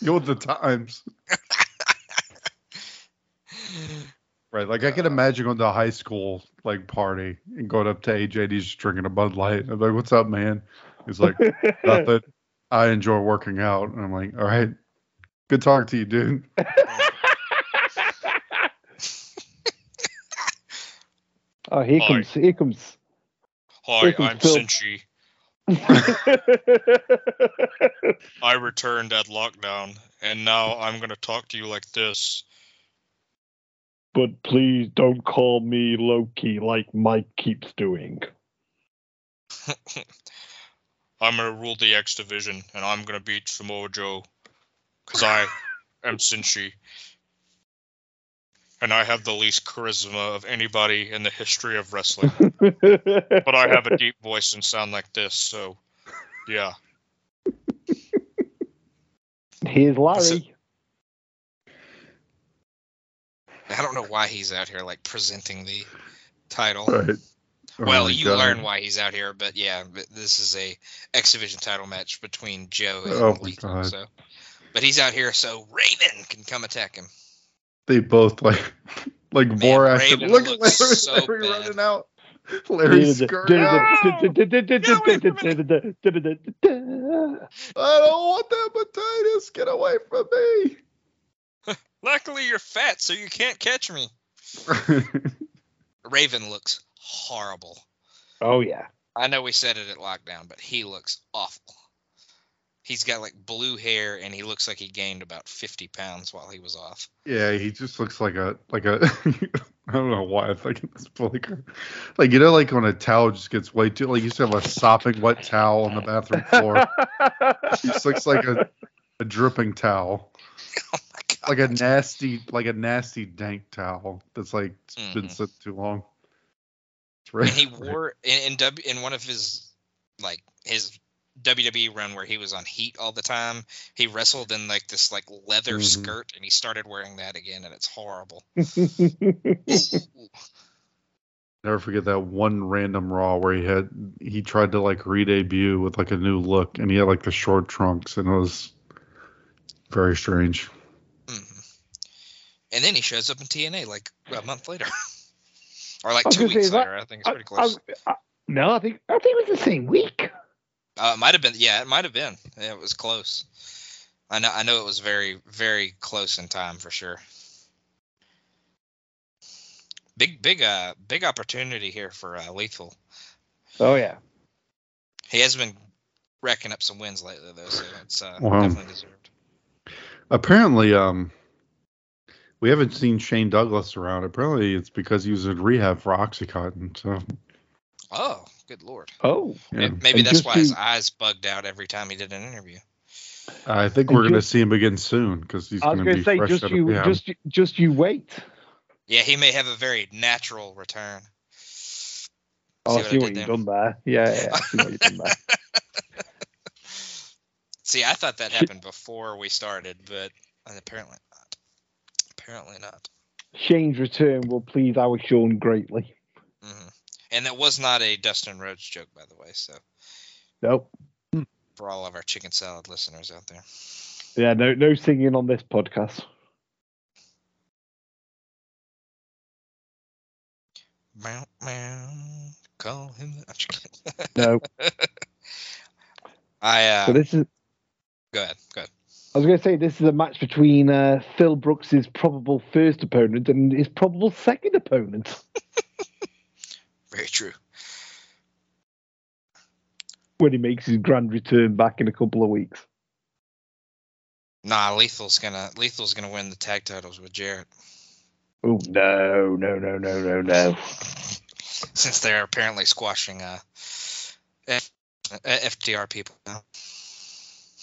Speaker 2: Go with the times. Right, like I can uh. imagine going to a high school like party and going up to AJ and he's just drinking a Bud Light. I'm like, "What's up, man?" He's like, "Nothing. I enjoy working out." And I'm like, "All right, good talking to you, dude."
Speaker 3: oh, here
Speaker 1: Hi.
Speaker 3: comes, here comes.
Speaker 1: Hi,
Speaker 3: Welcome,
Speaker 1: I'm
Speaker 3: Phil.
Speaker 1: Senshi. I returned at lockdown, and now I'm going to talk to you like this.
Speaker 3: but please don't call me Low Ki like Mike keeps doing.
Speaker 1: I'm going to rule the X division, and I'm going to beat Samoa Joe. Because I am Senshi. And I have the least charisma of anybody in the history of wrestling. But I have a deep voice and sound like this, so yeah.
Speaker 3: Here's Larry.
Speaker 1: I don't know why he's out here like presenting the title.
Speaker 2: Right. Oh
Speaker 1: Well,
Speaker 2: my
Speaker 1: you
Speaker 2: God.
Speaker 1: learn why he's out here, but yeah, but this is a X Division title match between Joe and
Speaker 2: Oh
Speaker 1: Lethal.
Speaker 2: God.
Speaker 1: So, but he's out here so Raven can come attack him.
Speaker 2: They both like like Borash. and- Look at Larry,
Speaker 1: looks so
Speaker 2: Larry
Speaker 1: bad.
Speaker 2: running out. Larry's skirt. Ah! I don't want that potatoes. Get away from me.
Speaker 1: Luckily, you're fat, so you can't catch me. Raven looks horrible.
Speaker 3: Oh yeah.
Speaker 1: I know we said it at lockdown, but he looks awful. He's got like blue hair, and he looks like he gained about 50 pounds while he was off.
Speaker 2: yeah, he just looks like a like a I don't know why I think it's like, like you know, like when a towel just gets way too, like you used to have a sopping wet towel on the bathroom floor. It just looks like a, a dripping towel,
Speaker 1: Oh
Speaker 2: like a nasty, like a nasty dank towel that's like been
Speaker 1: Mhm.
Speaker 2: sit too long. It's
Speaker 1: and he wore in, in W in one of his like his WWE run where he was on Heat all the time. He wrestled in like this like leather
Speaker 2: Mhm.
Speaker 1: skirt, and he started wearing that again, and it's horrible.
Speaker 2: Never forget that one random Raw where he had he tried to like re-debut with like a new look, and he had like the short trunks, and it was very strange.
Speaker 1: Mhm. And then he shows up in TNA like a month later, or like two
Speaker 3: gonna say,
Speaker 1: weeks
Speaker 3: is that-
Speaker 1: later. I think it's pretty close.
Speaker 3: I- I- no, I think I think it was the same week.
Speaker 1: Uh, it might have been. Yeah, it might have been. Yeah, it was close. I know. I know it was very, very close in time for sure. Big, big, uh, big opportunity here for uh, Lethal.
Speaker 3: Oh yeah.
Speaker 1: He has been racking up some wins lately, though, so it's uh,
Speaker 2: Wow.
Speaker 1: definitely deserved.
Speaker 2: Apparently, um, we haven't seen Shane Douglas around. Apparently, it's because he was in rehab for OxyContin. So
Speaker 1: Oh, good lord.
Speaker 3: Oh.
Speaker 2: yeah.
Speaker 1: Maybe, maybe
Speaker 3: And
Speaker 1: that's
Speaker 3: just
Speaker 1: why his eyes bugged out every time he did an interview.
Speaker 2: I think we're going to see him again soon because he's
Speaker 3: I was
Speaker 2: going to be
Speaker 3: say
Speaker 2: fresh
Speaker 3: just
Speaker 2: out of
Speaker 3: you
Speaker 2: rehab.
Speaker 3: just just you wait.
Speaker 1: Yeah, he may have a very natural return.
Speaker 3: Oh,
Speaker 1: See
Speaker 3: I
Speaker 1: what
Speaker 3: see
Speaker 1: I
Speaker 3: what you've done there. Yeah, yeah, I see what you've done there.
Speaker 1: See, I thought that happened before we started, but apparently not. Apparently not.
Speaker 3: Shane's return will please our Sean greatly.
Speaker 1: hmm And that was not a Dustin Rhodes joke, by the way. So
Speaker 3: Nope.
Speaker 1: for all of our chicken salad listeners out there,
Speaker 3: Yeah, no no singing on this podcast.
Speaker 1: meow meow, call him. I'm.
Speaker 3: No.
Speaker 1: I uh,
Speaker 3: so this is
Speaker 1: go ahead, go ahead.
Speaker 3: I was going to say this is a match between uh, Phil Brooks's probable first opponent and his probable second opponent.
Speaker 1: Very true.
Speaker 3: when he makes his grand return back in a couple of weeks.
Speaker 1: Nah, Lethal's gonna Lethal's gonna win the tag titles with Jarrett,
Speaker 3: Oh no, no, no, no, no, no.
Speaker 1: since they're apparently squashing uh, F- uh, FTR people now.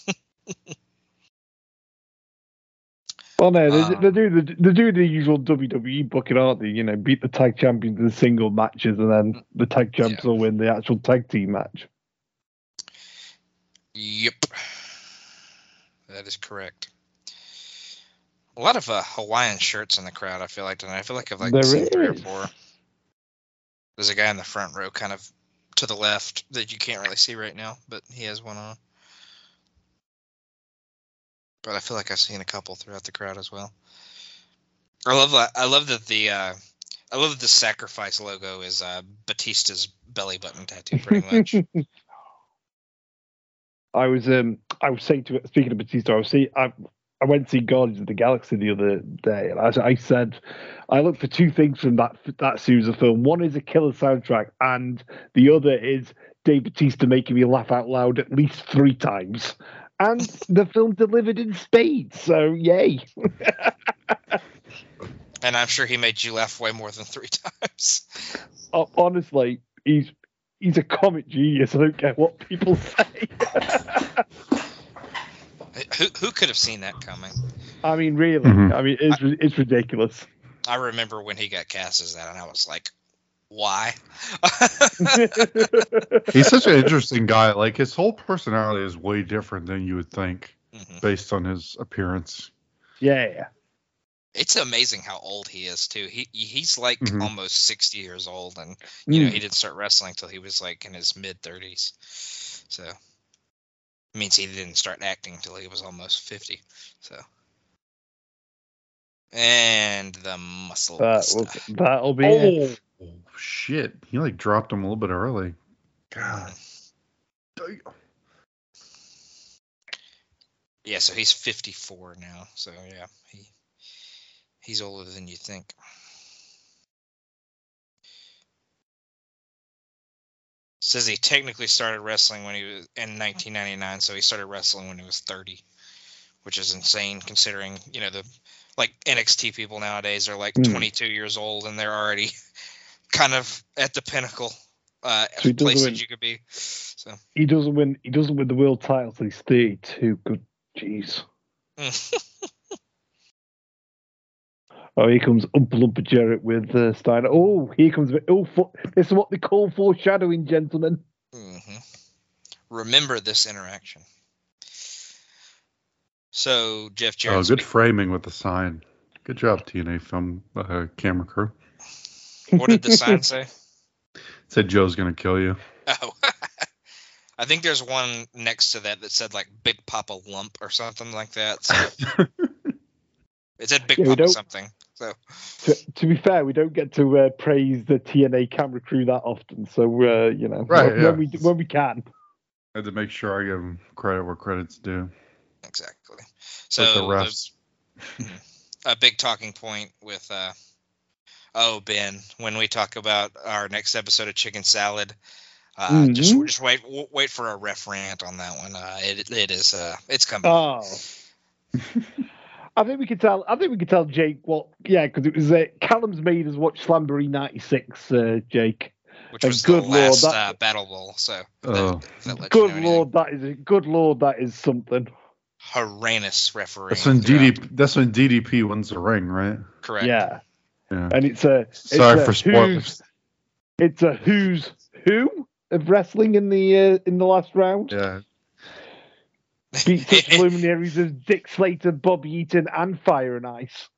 Speaker 3: Well, no, they,
Speaker 1: Um,
Speaker 3: they do the they do the usual WWE booking, aren't they? You know, beat the tag champions in single matches, and then the tag champs will win the actual tag team match.
Speaker 1: Yep. That is correct. A lot of uh, Hawaiian shirts in the crowd. I feel like tonight. I feel like I've like
Speaker 3: There
Speaker 1: seen three or four. There's a guy in the front row, kind of to the left, that you can't really see right now, but he has one on. But I feel like I've seen a couple throughout the crowd as well. I love. I love that the. Uh, I love that the sacrifice logo is uh, Batista's belly button tattoo, pretty much.
Speaker 3: I was um I was saying to speaking of Batista, I was see I I went to see Guardians of the Galaxy the other day, and I, I said I looked for two things from that that series of film. One is a killer soundtrack, and the other is Dave Batista making me laugh out loud at least three times. And the film delivered in spades, so yay!
Speaker 1: and I'm sure he made you laugh way more than three times.
Speaker 3: Ho- Honestly, he's he's a comic genius. I don't care what people say.
Speaker 1: Who who could have seen that coming?
Speaker 3: I mean, really,
Speaker 2: Mhm.
Speaker 3: I mean, it's it's ridiculous.
Speaker 1: I remember when he got cast as that, and I was like, "Why?"
Speaker 2: He's such an interesting guy. Like his whole personality is way different than you would think
Speaker 1: Mhm.
Speaker 2: based on his appearance.
Speaker 3: yeah, yeah.
Speaker 1: It's amazing how old he is too. He he's like
Speaker 2: Mhm.
Speaker 1: almost sixty years old, and you know
Speaker 3: Mm.
Speaker 1: he didn't start wrestling until he was like in his mid thirties. So it means he didn't start acting until he was almost fifty. So and the muscle
Speaker 3: That will,
Speaker 1: stuff.
Speaker 3: that'll be it.
Speaker 2: Oh shit! He like dropped him a little bit early. God.
Speaker 1: Yeah, so he's 54 now. So yeah, he he's older than you think. Says he technically started wrestling when he was in 1999, so he started wrestling when he was 30, which is insane considering you know the like NXT people nowadays are like
Speaker 3: Hmm.
Speaker 1: 22 years old and they're already kind of at the pinnacle uh,
Speaker 3: So he doesn't
Speaker 1: places
Speaker 3: win-
Speaker 1: you could be. So
Speaker 3: he doesn't win. He doesn't win the world title till he's thirty-two. Good, jeez. Oh, here comes Oompa Loompa Jarrett with uh, Steiner. Oh, here comes oh, for, this is what they call foreshadowing, gentlemen.
Speaker 1: hmm Remember this interaction. So Jeff Jarrett.
Speaker 2: Oh,
Speaker 1: Jarrett's
Speaker 2: good framing with the sign. Good job, TNA film uh, camera crew.
Speaker 1: what did the sign say?
Speaker 2: said Joe's gonna kill you.
Speaker 1: Oh, I think there's one next to that that said like Big Papa Lump or something like that. So it said Big
Speaker 3: Yeah, we
Speaker 1: Papa something. So
Speaker 3: To, to be fair, we don't get to uh, praise the TNA camera crew that often, so uh, you know,
Speaker 2: Right,
Speaker 3: when,
Speaker 2: yeah.
Speaker 3: when we when we can.
Speaker 2: I had to make sure I give them credit where credit's due.
Speaker 1: exactly. So
Speaker 2: the
Speaker 1: the-
Speaker 2: refs.
Speaker 1: a big talking point with uh oh Ben when we talk about our next episode of Chicken Salad. Uh, just
Speaker 3: Mhm.
Speaker 1: just wait w- wait for a ref rant on that one. Uh, it it is uh it's coming.
Speaker 3: Oh. I think we could tell. I think we could tell Jake what. Yeah, because it was uh, Callum's made us watch Slamboree '96. Uh, Jake,
Speaker 1: which
Speaker 3: and
Speaker 1: was
Speaker 3: good
Speaker 1: the
Speaker 3: lord,
Speaker 1: last
Speaker 3: that-
Speaker 1: uh, Battle Bowl. So
Speaker 2: Oh.
Speaker 1: if that lets you
Speaker 3: good
Speaker 1: know anything.
Speaker 3: lord, that is a good lord. That is something.
Speaker 1: horrendous refereeing.
Speaker 2: That's when
Speaker 1: throughout.
Speaker 2: That's when DDP wins the ring, right?
Speaker 1: Correct.
Speaker 3: Yeah,
Speaker 2: Yeah.
Speaker 3: and it's a. It's
Speaker 2: Sorry
Speaker 3: a
Speaker 2: for spoilers.
Speaker 3: who's- It's a who's who of wrestling in the uh, in the last round.
Speaker 2: Yeah.
Speaker 3: Beat such luminaries as Dick Slater, Bobby Eaton, and Fire and Ice.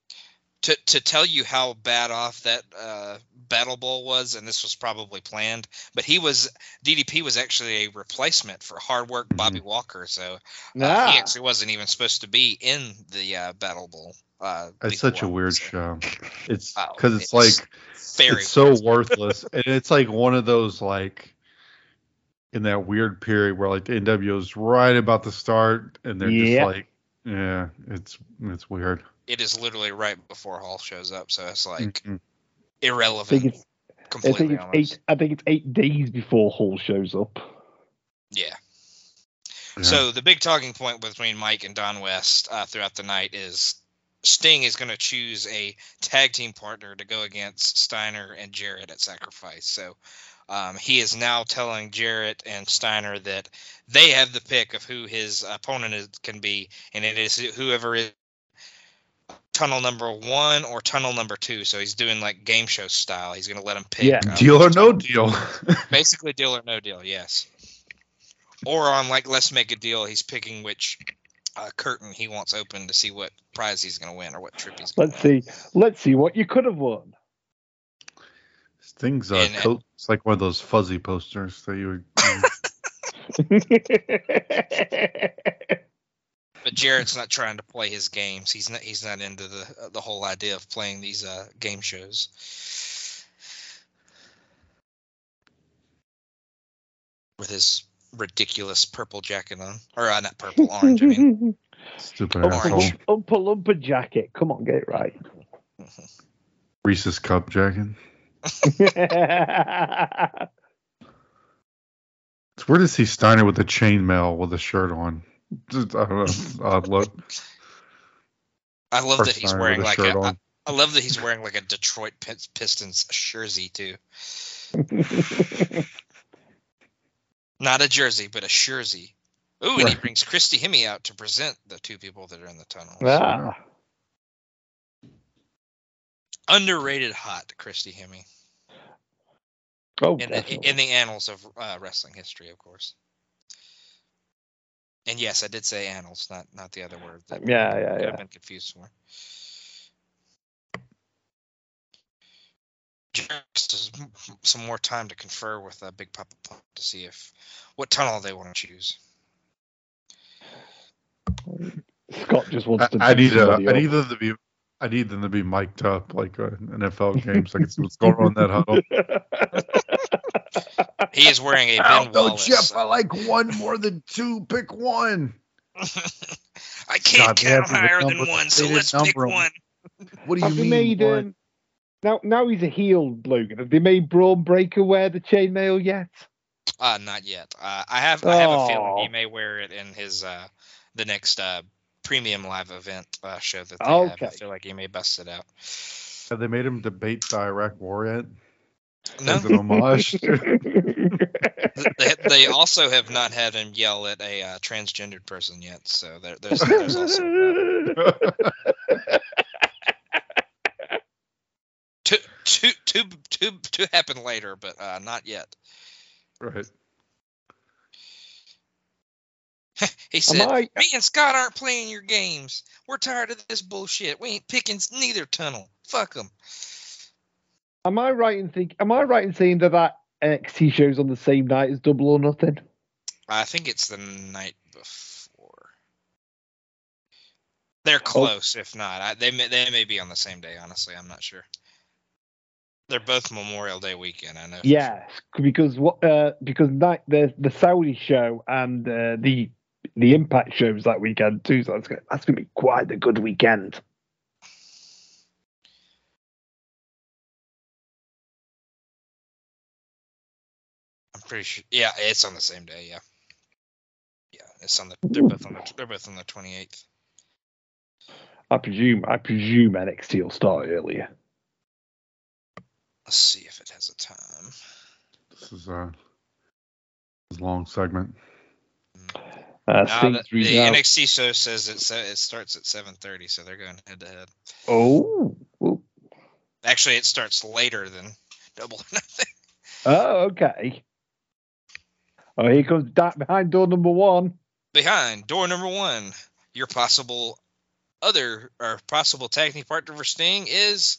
Speaker 1: to to tell you how bad off that uh, Battle Bowl was, and this was probably planned, but he was DDP was actually a replacement for hard work Bobby Walker, so uh,
Speaker 3: Nah.
Speaker 1: he actually wasn't even supposed to be in the uh, Battle Bowl. Uh,
Speaker 2: It's
Speaker 1: before,
Speaker 2: such a weird show. It's because it's,
Speaker 1: it's
Speaker 2: like
Speaker 1: Very
Speaker 2: it's so worthless, and it's like one of those like in that weird period where like the NWO is right about to start, and they're
Speaker 3: Yeah.
Speaker 2: just like, yeah, it's it's weird.
Speaker 1: It is literally right before Hall shows up, so it's like
Speaker 2: Mhm.
Speaker 3: I think
Speaker 1: irrelevant.
Speaker 3: it's. I
Speaker 1: completely
Speaker 3: think it's eight. I think it's eight days before Hall shows up.
Speaker 1: Yeah.
Speaker 2: Yeah.
Speaker 1: So the big talking point between Mike and Don West uh, throughout the night is Sting is going to choose a tag team partner to go against Steiner and Jarrett at Sacrifice. So um, he is now telling Jarrett and Steiner that they have the pick of who his opponent is, can be, and it is whoever is tunnel number one or tunnel number two. So he's doing like game show style. He's going to let them pick.
Speaker 3: Yeah.
Speaker 1: uh,
Speaker 2: deal or no deal.
Speaker 1: Basically, deal or no deal, yes. Or on like let's make a deal, he's picking which uh, curtain he wants open to see what prize he's going to win or what trip he's going
Speaker 3: Let's
Speaker 1: win.
Speaker 3: see. Let's see what you could have won.
Speaker 2: Things uh,
Speaker 1: And-
Speaker 2: coat, it's like one of those fuzzy posters that you would.
Speaker 1: But Jarrett's not trying to play his games. He's not. He's not into the uh, the whole idea of playing these uh, game shows. With his ridiculous purple jacket on, or uh, not purple, orange. I mean,
Speaker 2: Stupid
Speaker 1: Orange.
Speaker 2: asshole.
Speaker 3: Oompa Loompa jacket. Come on, get it right.
Speaker 2: Reese's cup jacket. It's weird to see Steiner with a chainmail with a shirt on. Just, I don't know, odd look.
Speaker 1: I love
Speaker 2: Or
Speaker 1: that he's wearing
Speaker 2: a
Speaker 1: like
Speaker 2: shirt
Speaker 1: a.
Speaker 2: on.
Speaker 1: I love that he's wearing like a Detroit Pistons jersey too. Not a jersey, but a jersey. Ooh, and he brings Christy Hemme out to present the two people that are in the tunnel.
Speaker 3: ah,
Speaker 1: Underrated hot Christy Hemme
Speaker 3: oh,
Speaker 1: in the, in the annals of uh, wrestling history, of course. And yes, I did say annals, not not the other word that
Speaker 3: yeah, yeah, yeah.
Speaker 1: have been confused for. Just some more time to confer with uh, Big Papa Pump to see if what tunnel they want to choose.
Speaker 3: Scott just wants
Speaker 2: I,
Speaker 3: to.
Speaker 2: I
Speaker 3: beat
Speaker 2: need a,
Speaker 3: somebody
Speaker 2: I need them to be I need them to be mic'd up like uh, NFL games. I can see what's going on in that huddle.
Speaker 1: He is wearing a Ben Wallace.
Speaker 2: I like one more than two. Pick one.
Speaker 1: I can't
Speaker 2: God, they have
Speaker 1: count higher than one, so let's pick
Speaker 2: number.
Speaker 1: one.
Speaker 2: What do you
Speaker 3: Have they
Speaker 2: mean?
Speaker 3: made
Speaker 2: one?
Speaker 3: um, now? Now he's a heel, Logan. Have they made Bron Breakker wear the chainmail yet?
Speaker 1: Uh, not yet. Uh, I have I have a feeling he
Speaker 3: Oh.
Speaker 1: may wear it in his uh, the next uh, premium live event uh, show that they have. I feel like he may bust it out.
Speaker 2: Have they made him debate the Iraq War yet?
Speaker 1: No,
Speaker 2: As an homage.
Speaker 1: they, they also have not had him yell at a uh, transgendered person yet. So there, there's, there's also that. To to to to to happen later, but uh, not yet.
Speaker 2: right.
Speaker 1: He said,
Speaker 3: I,
Speaker 1: "Me and Scott aren't playing your games. We're tired of this bullshit. We ain't picking neither tunnel. Fuck them."
Speaker 3: am I right in think? Am I right in saying that that NXT show's on the same night as Double or Nothing?
Speaker 1: I think it's the night before. They're close, if not. I, they may, they may be on the same day. Honestly, I'm not sure. They're both Memorial Day weekend. I know.
Speaker 3: Yes, because what? Uh, because night the the Saudi show and uh, the the Impact shows that weekend too. So that's gonna, that's gonna be quite a good weekend.
Speaker 1: I'm pretty sure. Yeah, it's on the same day. Yeah. Yeah, it's on the. They're both on the. They're both on the 28th.
Speaker 3: I presume. I presume NXT will start earlier.
Speaker 1: Let's see if it has a time.
Speaker 2: This is a, this long segment.
Speaker 3: Uh,
Speaker 1: Now the, the NXT show says it sa- it starts at 7:30, so they're going head to head.
Speaker 3: Oh, oh,
Speaker 1: Actually, it starts later than Double or Nothing.
Speaker 3: oh, okay. Oh, here comes that behind door number one.
Speaker 1: Behind door number one, your possible other or possible tag team partner for Sting is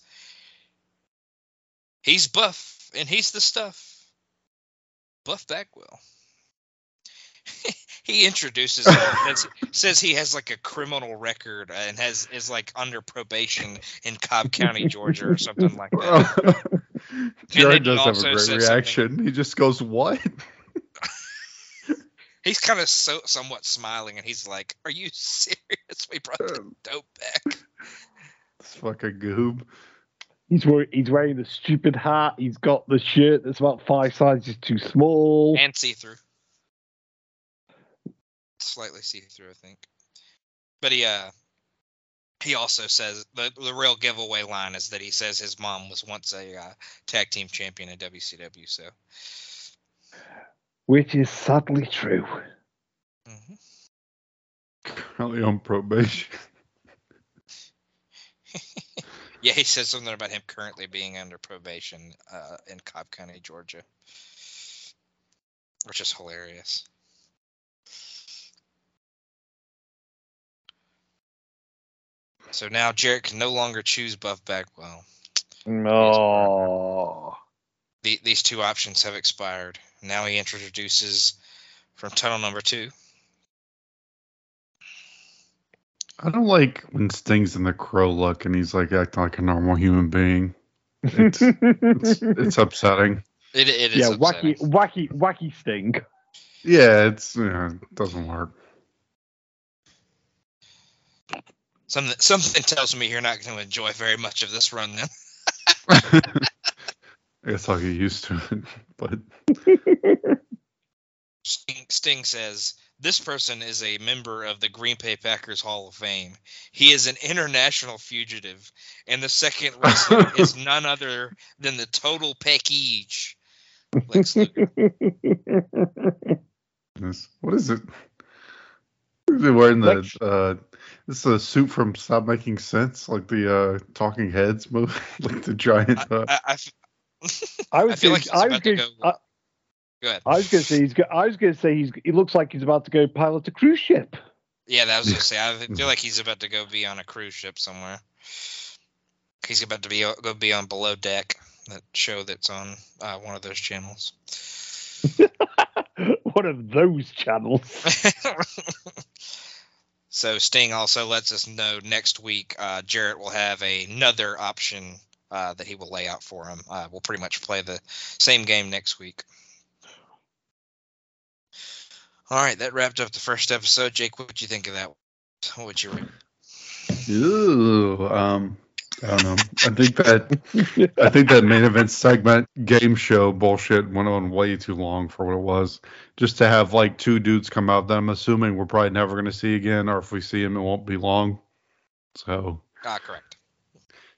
Speaker 1: he's Buff and he's the stuff. Buff Bagwell. he introduces him as, says he has like a criminal record and has is like under probation in Cobb County, Georgia, or something like that. Jarrett
Speaker 2: does have a great
Speaker 1: said something-
Speaker 2: reaction. He just goes, "What?"
Speaker 1: He's kind of so somewhat smiling, and he's like, "Are you serious? We brought the um, dope back."
Speaker 2: It's fucking goob.
Speaker 3: He's wearing, he's wearing the stupid hat. He's got the shirt that's about five sizes too small.
Speaker 1: and see through. Slightly see through, I think. But he uh he also says the the real giveaway line is that he says his mom was once a uh, tag team champion in WCW. So
Speaker 3: which is sadly true.
Speaker 1: Mm-hmm.
Speaker 2: Currently on probation.
Speaker 1: Yeah, he says something about him currently being under probation uh, in Cobb County, Georgia, which is hilarious. So now Jarrett can no longer choose Buff Bagwell.
Speaker 3: Oh,
Speaker 1: the, these two options have expired. Now he introduces from tunnel number two.
Speaker 2: I don't like when Sting's in the crow look and he's like acting like a normal human being. It's it's, it's upsetting.
Speaker 1: It, it is
Speaker 3: yeah,
Speaker 1: upsetting.
Speaker 3: wacky, wacky, wacky sting.
Speaker 2: Yeah, it's yeah, it doesn't work.
Speaker 1: Something something tells me you're not going to enjoy very much of this run then.
Speaker 2: I guess I'll get used to it. But
Speaker 1: Sting, Sting says this person is a member of the Green Bay Packers Hall of Fame. He is an international fugitive, and the second wrestler is none other than the total package. Lex Luger.
Speaker 2: this- what is it? Is he wearing the uh this is a suit from Stop Making Sense, like the uh Talking Heads movie, like the giant uh,
Speaker 1: I, I f-
Speaker 3: I was
Speaker 1: I feel
Speaker 3: gonna,
Speaker 1: like
Speaker 3: I was
Speaker 1: about to
Speaker 3: gonna,
Speaker 1: go-
Speaker 3: I,
Speaker 1: ahead.
Speaker 3: I was gonna say he's. go- I was gonna say he's. He looks like he's about to go pilot a cruise ship.
Speaker 1: Yeah, that was gonna say. I feel like he's about to go be on a cruise ship somewhere. He's about to be go be on Below Deck, that show that's on uh, one of those channels.
Speaker 3: One of those channels.
Speaker 1: so Sting also lets us know next week uh, Jarrett will have another option uh, that he will lay out for him. Uh, we'll pretty much play the same game next week. All right, that wrapped up the first episode. Jake, what you think of that? What would you rate?
Speaker 2: Ew, um I don't know. I think that I think that main event segment game show bullshit went on way too long for what it was. Just to have like two dudes come out that I'm assuming we're probably never going to see again, or if we see them, it won't be long. So
Speaker 1: Ah, correct.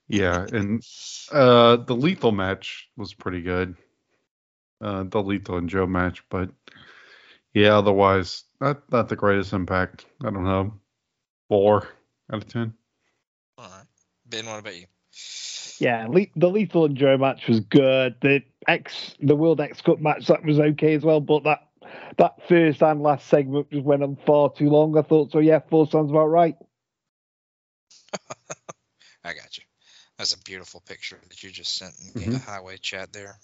Speaker 2: yeah, and uh, the lethal match was pretty good. Uh, the lethal and Joe match, but yeah, otherwise not not the greatest impact. I don't know, four out of ten.
Speaker 1: All right. Ben, what about you?
Speaker 3: Yeah, le- the Lethal and Joe match was good. The X, the World X Cup match that was okay as well. But that that first and last segment just went on far too long. I thought so. Yeah, four sounds about right.
Speaker 1: I got you. That's a beautiful picture that you just sent in the
Speaker 2: Mhm.
Speaker 1: highway chat there.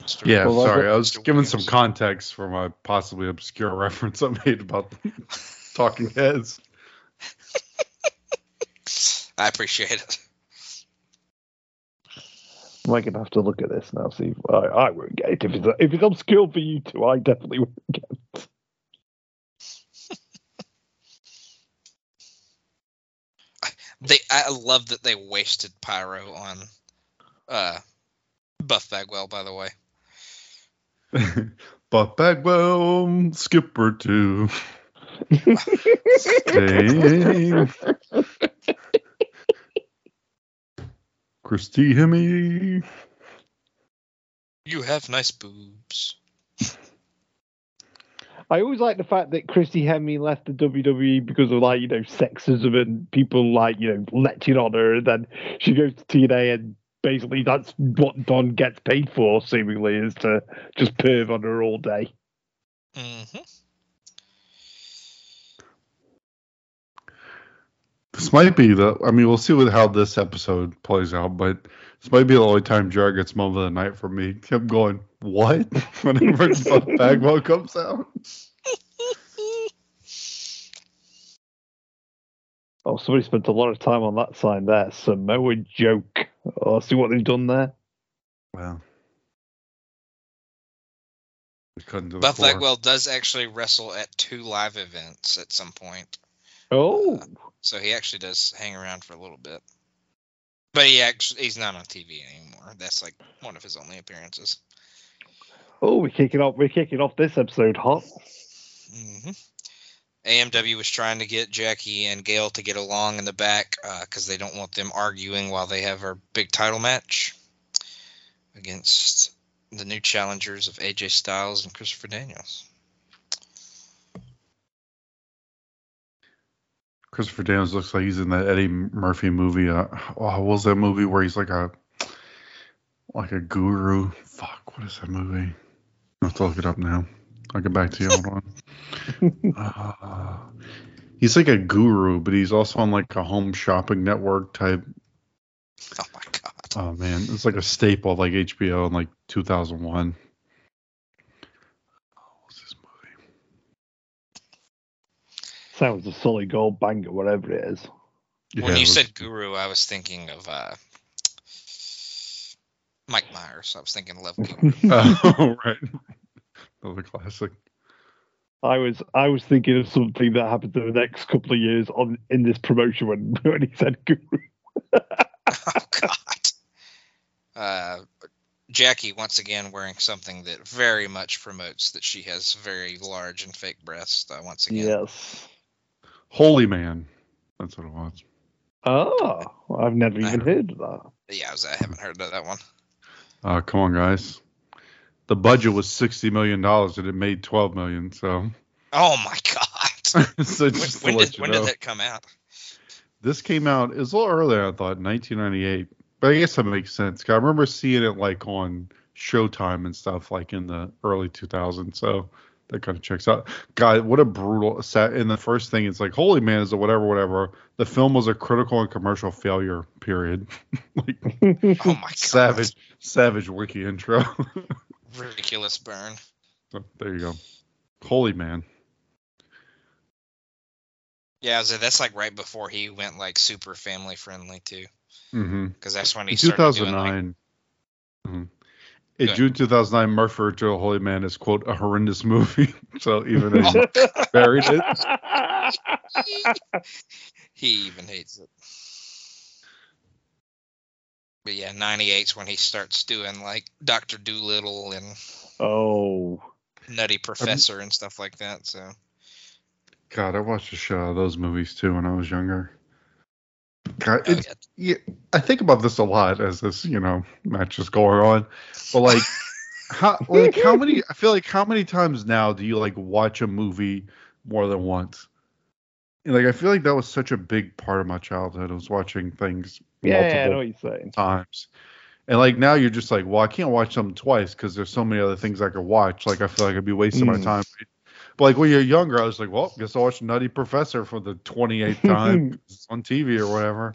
Speaker 1: Mr.
Speaker 2: Yeah,
Speaker 3: Well,
Speaker 2: sorry. I was
Speaker 1: Mr.
Speaker 2: giving some context for my possibly obscure reference I made about talking heads.
Speaker 1: I appreciate it.
Speaker 3: I'm I gonna have to look at this now? See, I, I won't get it if it's if it's obscure for you two. I definitely won't get it.
Speaker 1: They, I love that they wasted pyro on uh, Buff Bagwell. By the way,
Speaker 2: but Bagwell, Skipper too. Dang. Christy Hemme.
Speaker 1: you have nice boobs.
Speaker 3: I always like the fact that Christy Hemme left the WWE because of like you know sexism and people like you know lecturing on her, and then she goes to TNA and basically that's what Don gets paid for, seemingly, is to just perv on her all day.
Speaker 1: hmm
Speaker 2: This might be the. I mean, we'll see with how this episode plays out, but this might be the only time Jarrett gets moment of the night for me. Kept going, what? Whenever Buff Bagwell comes out.
Speaker 3: Oh, somebody spent a lot of time on that sign there. Samoa joke. Oh, see what they've done there.
Speaker 2: Wow. We couldn't do the
Speaker 1: Buff
Speaker 2: core.
Speaker 1: Bagwell does actually wrestle at two live events at some point,
Speaker 3: Oh,
Speaker 1: so he actually does hang around for a little bit. But he actually he's not on TV anymore. That's like one of his only appearances.
Speaker 3: oh, we're kicking off. We're kicking off this episode hot.
Speaker 1: hmm AMW was trying to get Jackie and Gail to get along in the back because they don't want them arguing while they have our big title match against the new challengers of AJ Styles and Christopher Daniels.
Speaker 2: Christopher Daniels looks like he's in that Eddie Murphy movie. Uh, oh, what was that movie where he's like a like a guru? Fuck, what is that movie? I have to look it up now. I'll get back to you. Hold on. Uh, he's like a guru, but he's also on like a home shopping network type.
Speaker 1: Oh my god!
Speaker 2: Oh man, it's like a staple like HBO in like 2001. What's this movie?
Speaker 3: Sounds a solid gold banger, whatever it is.
Speaker 1: when you
Speaker 2: was-
Speaker 1: said Guru, I was thinking of uh, Mike Myers. I was thinking Love Guru.
Speaker 2: oh right, another classic.
Speaker 3: I was I was thinking of something that happened in the next couple of years on in this promotion when when he said guru.
Speaker 1: oh God. Uh, Jackie once again wearing something that very much promotes that she has very large and fake breasts. Uh, once again,
Speaker 3: Yes.
Speaker 2: Holy Man. That's what it was.
Speaker 3: Oh, I've never even heard of that.
Speaker 1: yeah, I, was, I haven't heard of that one.
Speaker 2: Uh, come on, guys. The budget was sixty million dollars, and it made twelve million. So,
Speaker 1: Oh my God!
Speaker 2: so
Speaker 1: when when, did, when did that come out?
Speaker 2: this came out. It was a little earlier, I thought, nineteen ninety eight. But I guess that makes sense. I remember seeing it like on Showtime and stuff, like in the early two thousands. So that kind of checks out. God, what a brutal set. And the first thing it's like, holy man, is it whatever, whatever. The film was a critical and commercial failure. Period. like
Speaker 1: Oh my God!
Speaker 2: savage, savage wiki intro.
Speaker 1: ridiculous burn.
Speaker 2: So, there you go. Holy man.
Speaker 1: Yeah, I was, that's like right before he went like super family friendly too,
Speaker 2: Mm-hmm.
Speaker 1: because that's when he
Speaker 2: In
Speaker 1: started doing like
Speaker 2: 2009. Mhm. In June 2009, Murphy referred to a Holy Man is quote a horrendous movie. so even though
Speaker 1: Oh
Speaker 2: he buried it,
Speaker 1: he even hates it. But yeah, 98's when he starts doing like Doctor Dolittle and
Speaker 3: Oh,
Speaker 1: Nutty Professor and stuff like that. So
Speaker 2: God, I watched a show of those movies too when I was younger. God,
Speaker 1: oh, yeah.
Speaker 2: yeah, I think about this a lot as this, you know, match is going on. But like, how like how many? I feel like how many times now do you like watch a movie more than once? And, like I feel like that was such a big part of my childhood. I was watching things
Speaker 3: yeah, I know what you're saying.
Speaker 2: times. And like now you're just like, well, I can't watch something twice because there's so many other things I could watch. Like I feel like I'd be wasting my
Speaker 3: Mm.
Speaker 2: time. But like when you're younger, I was like, well, guess I'll watch Nutty Professor for the 28th time on TV or whatever.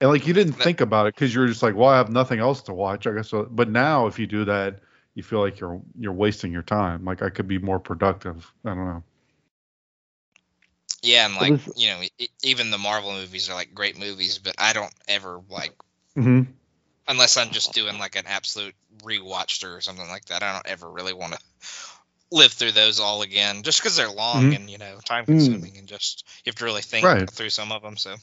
Speaker 2: And like you didn't think about it because you're just like, well, I have nothing else to watch. I guess. So, but now if you do that, you feel like you're you're wasting your time. Like I could be more productive. I don't know.
Speaker 1: Yeah, and like
Speaker 3: this-
Speaker 1: you know, even the Marvel movies are like great movies, but I don't ever like
Speaker 2: Mm-hmm.
Speaker 1: unless I'm just doing like an absolute rewatch through or something like that. I don't ever really want to live through those all again, just because they're long
Speaker 2: Mhm.
Speaker 1: and you know time consuming and just you have to really think
Speaker 2: Right.
Speaker 1: through some of them. So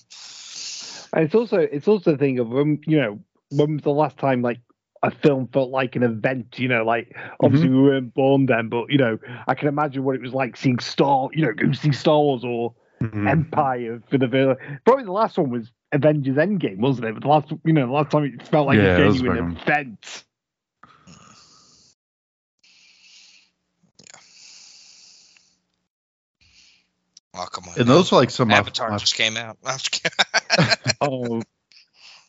Speaker 3: And it's also it's also a thing of when you know when was the last time like a film felt like an event. You know, like obviously we weren't born then, but you know I can imagine what it was like seeing Star. You know, go see Star Wars or
Speaker 2: Mm-hmm.
Speaker 3: Empire for the very- probably the last one was Avengers Endgame, wasn't it? But the last you know the last time it felt like
Speaker 2: Yeah,
Speaker 3: a
Speaker 2: that was
Speaker 3: genuine
Speaker 2: big
Speaker 3: event.
Speaker 1: oh come on,
Speaker 2: And those are like some of
Speaker 1: Avatar
Speaker 2: my,
Speaker 1: just came out. I'm just kidding.
Speaker 3: Oh,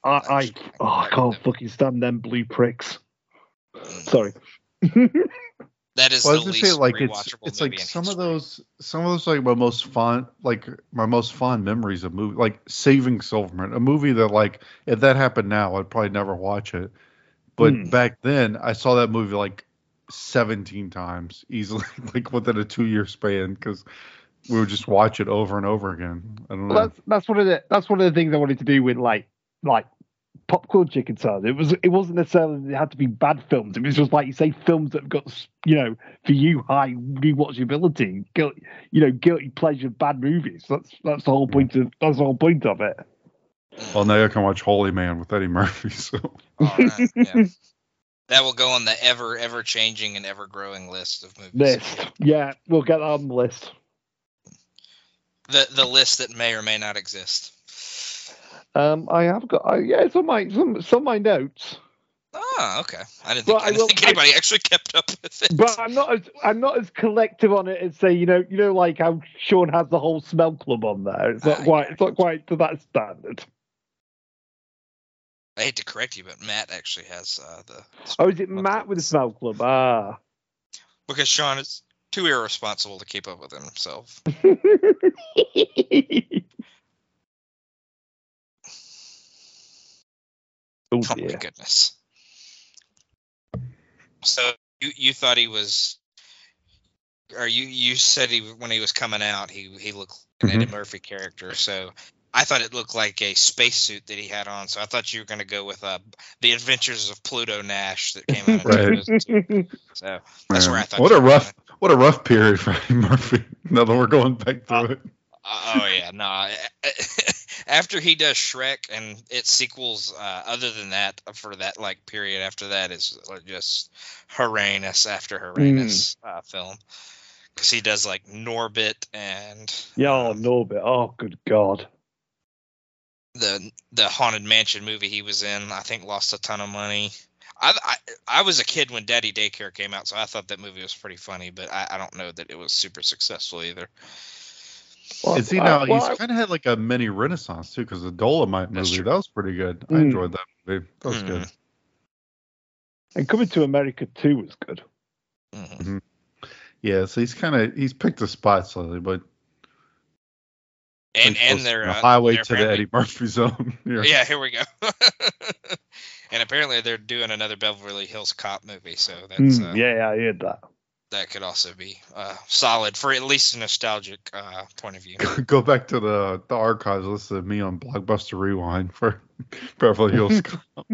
Speaker 3: I, I, oh, I can't fucking stand them blue pricks. Sorry.
Speaker 1: that is
Speaker 2: Well, I
Speaker 1: the
Speaker 2: was
Speaker 1: least
Speaker 2: gonna say like it's
Speaker 1: rewatchable
Speaker 2: it's
Speaker 1: movie
Speaker 2: like
Speaker 1: in
Speaker 2: some of those some of those like my most fond like my most fond memories of movie like Saving Silverman, a movie that like if that happened now I'd probably never watch it, but
Speaker 3: Hmm.
Speaker 2: back then I saw that movie like seventeen times easily like within a two year span because we would just watch it over and over again. I don't know.
Speaker 3: That's that's one of the that's one of the things I wanted to do with like like pop culture concerns. It was it wasn't necessarily that it had to be bad films. It was just like you say, films that have got you know for you high rewatchability, guilt, you know, guilty pleasure bad movies. That's that's the whole point of that's the whole point of it.
Speaker 2: well, now I can watch Holy Man with Eddie Murphy. So oh,
Speaker 1: All right, yeah. That will go on the ever, ever changing and ever growing list of movies.
Speaker 3: List, yeah, we'll get that on the list.
Speaker 1: The the list that may or may not exist.
Speaker 3: Um, I have got, I, yeah, it's on my some some of my notes.
Speaker 1: Oh, okay. I didn't think, I
Speaker 3: I
Speaker 1: didn't
Speaker 3: will-
Speaker 1: think anybody actually kept up with it.
Speaker 3: But I'm not as I'm not as collective on it as say you know you know like how Sean has the whole smell club on there. It's not
Speaker 1: Ah,
Speaker 3: quite
Speaker 1: yeah.
Speaker 3: it's not quite to that standard.
Speaker 1: I hate to correct you, but Matt actually has uh, the
Speaker 3: Oh, is it Matt with the smell club? Ah.
Speaker 1: because Sean is too irresponsible to keep up with himself.
Speaker 3: oh
Speaker 1: Oh my goodness. So you you thought he was, or you you said he when he was coming out he he looked like an
Speaker 2: Mhm.
Speaker 1: Eddie Murphy character. So I thought it looked like a spacesuit that he had on. So I thought you were going to go with uh, the Adventures of Pluto Nash that came out.
Speaker 2: Right.
Speaker 1: So That's where I thought
Speaker 2: what a rough what a rough period for Eddie Murphy. Now that we're going back through
Speaker 1: Uh,
Speaker 2: it.
Speaker 1: Uh, oh yeah, no. after he does Shrek and its sequels, uh, other than that, for that like period after that is just horrendous after horrendous uh, film because he does like Norbit and
Speaker 3: yeah, oh,
Speaker 1: um,
Speaker 3: Norbit. Oh, good God.
Speaker 1: the the haunted mansion movie he was in. I think lost a ton of money. I, I I was a kid when Daddy Daycare came out, so I thought that movie was pretty funny, but I, I don't know that it was super successful either.
Speaker 3: Well,
Speaker 2: And see
Speaker 3: I-
Speaker 2: now
Speaker 3: well,
Speaker 2: he's kind of had like a mini renaissance too, because the Dolomite
Speaker 1: That's
Speaker 2: movie
Speaker 1: true.
Speaker 2: that was pretty good. I
Speaker 3: Mm.
Speaker 2: enjoyed that movie. That was good.
Speaker 3: and coming to America too was good.
Speaker 1: Mhm.
Speaker 2: Yeah, so he's kind of he's picked a spot slightly, but
Speaker 1: And and they're
Speaker 2: to the
Speaker 1: uh,
Speaker 2: highway
Speaker 1: they're
Speaker 2: to the Eddie Murphy zone. yeah.
Speaker 1: Yeah, here we go. and apparently they're doing another Beverly Hills Cop movie, so that's
Speaker 3: Mm,
Speaker 1: uh,
Speaker 3: yeah, I heard that.
Speaker 1: That could also be uh, solid for at least a nostalgic uh, point of view.
Speaker 2: Go back to the the archives. Listen to me on Blockbuster Rewind for Beverly Hills. Cop.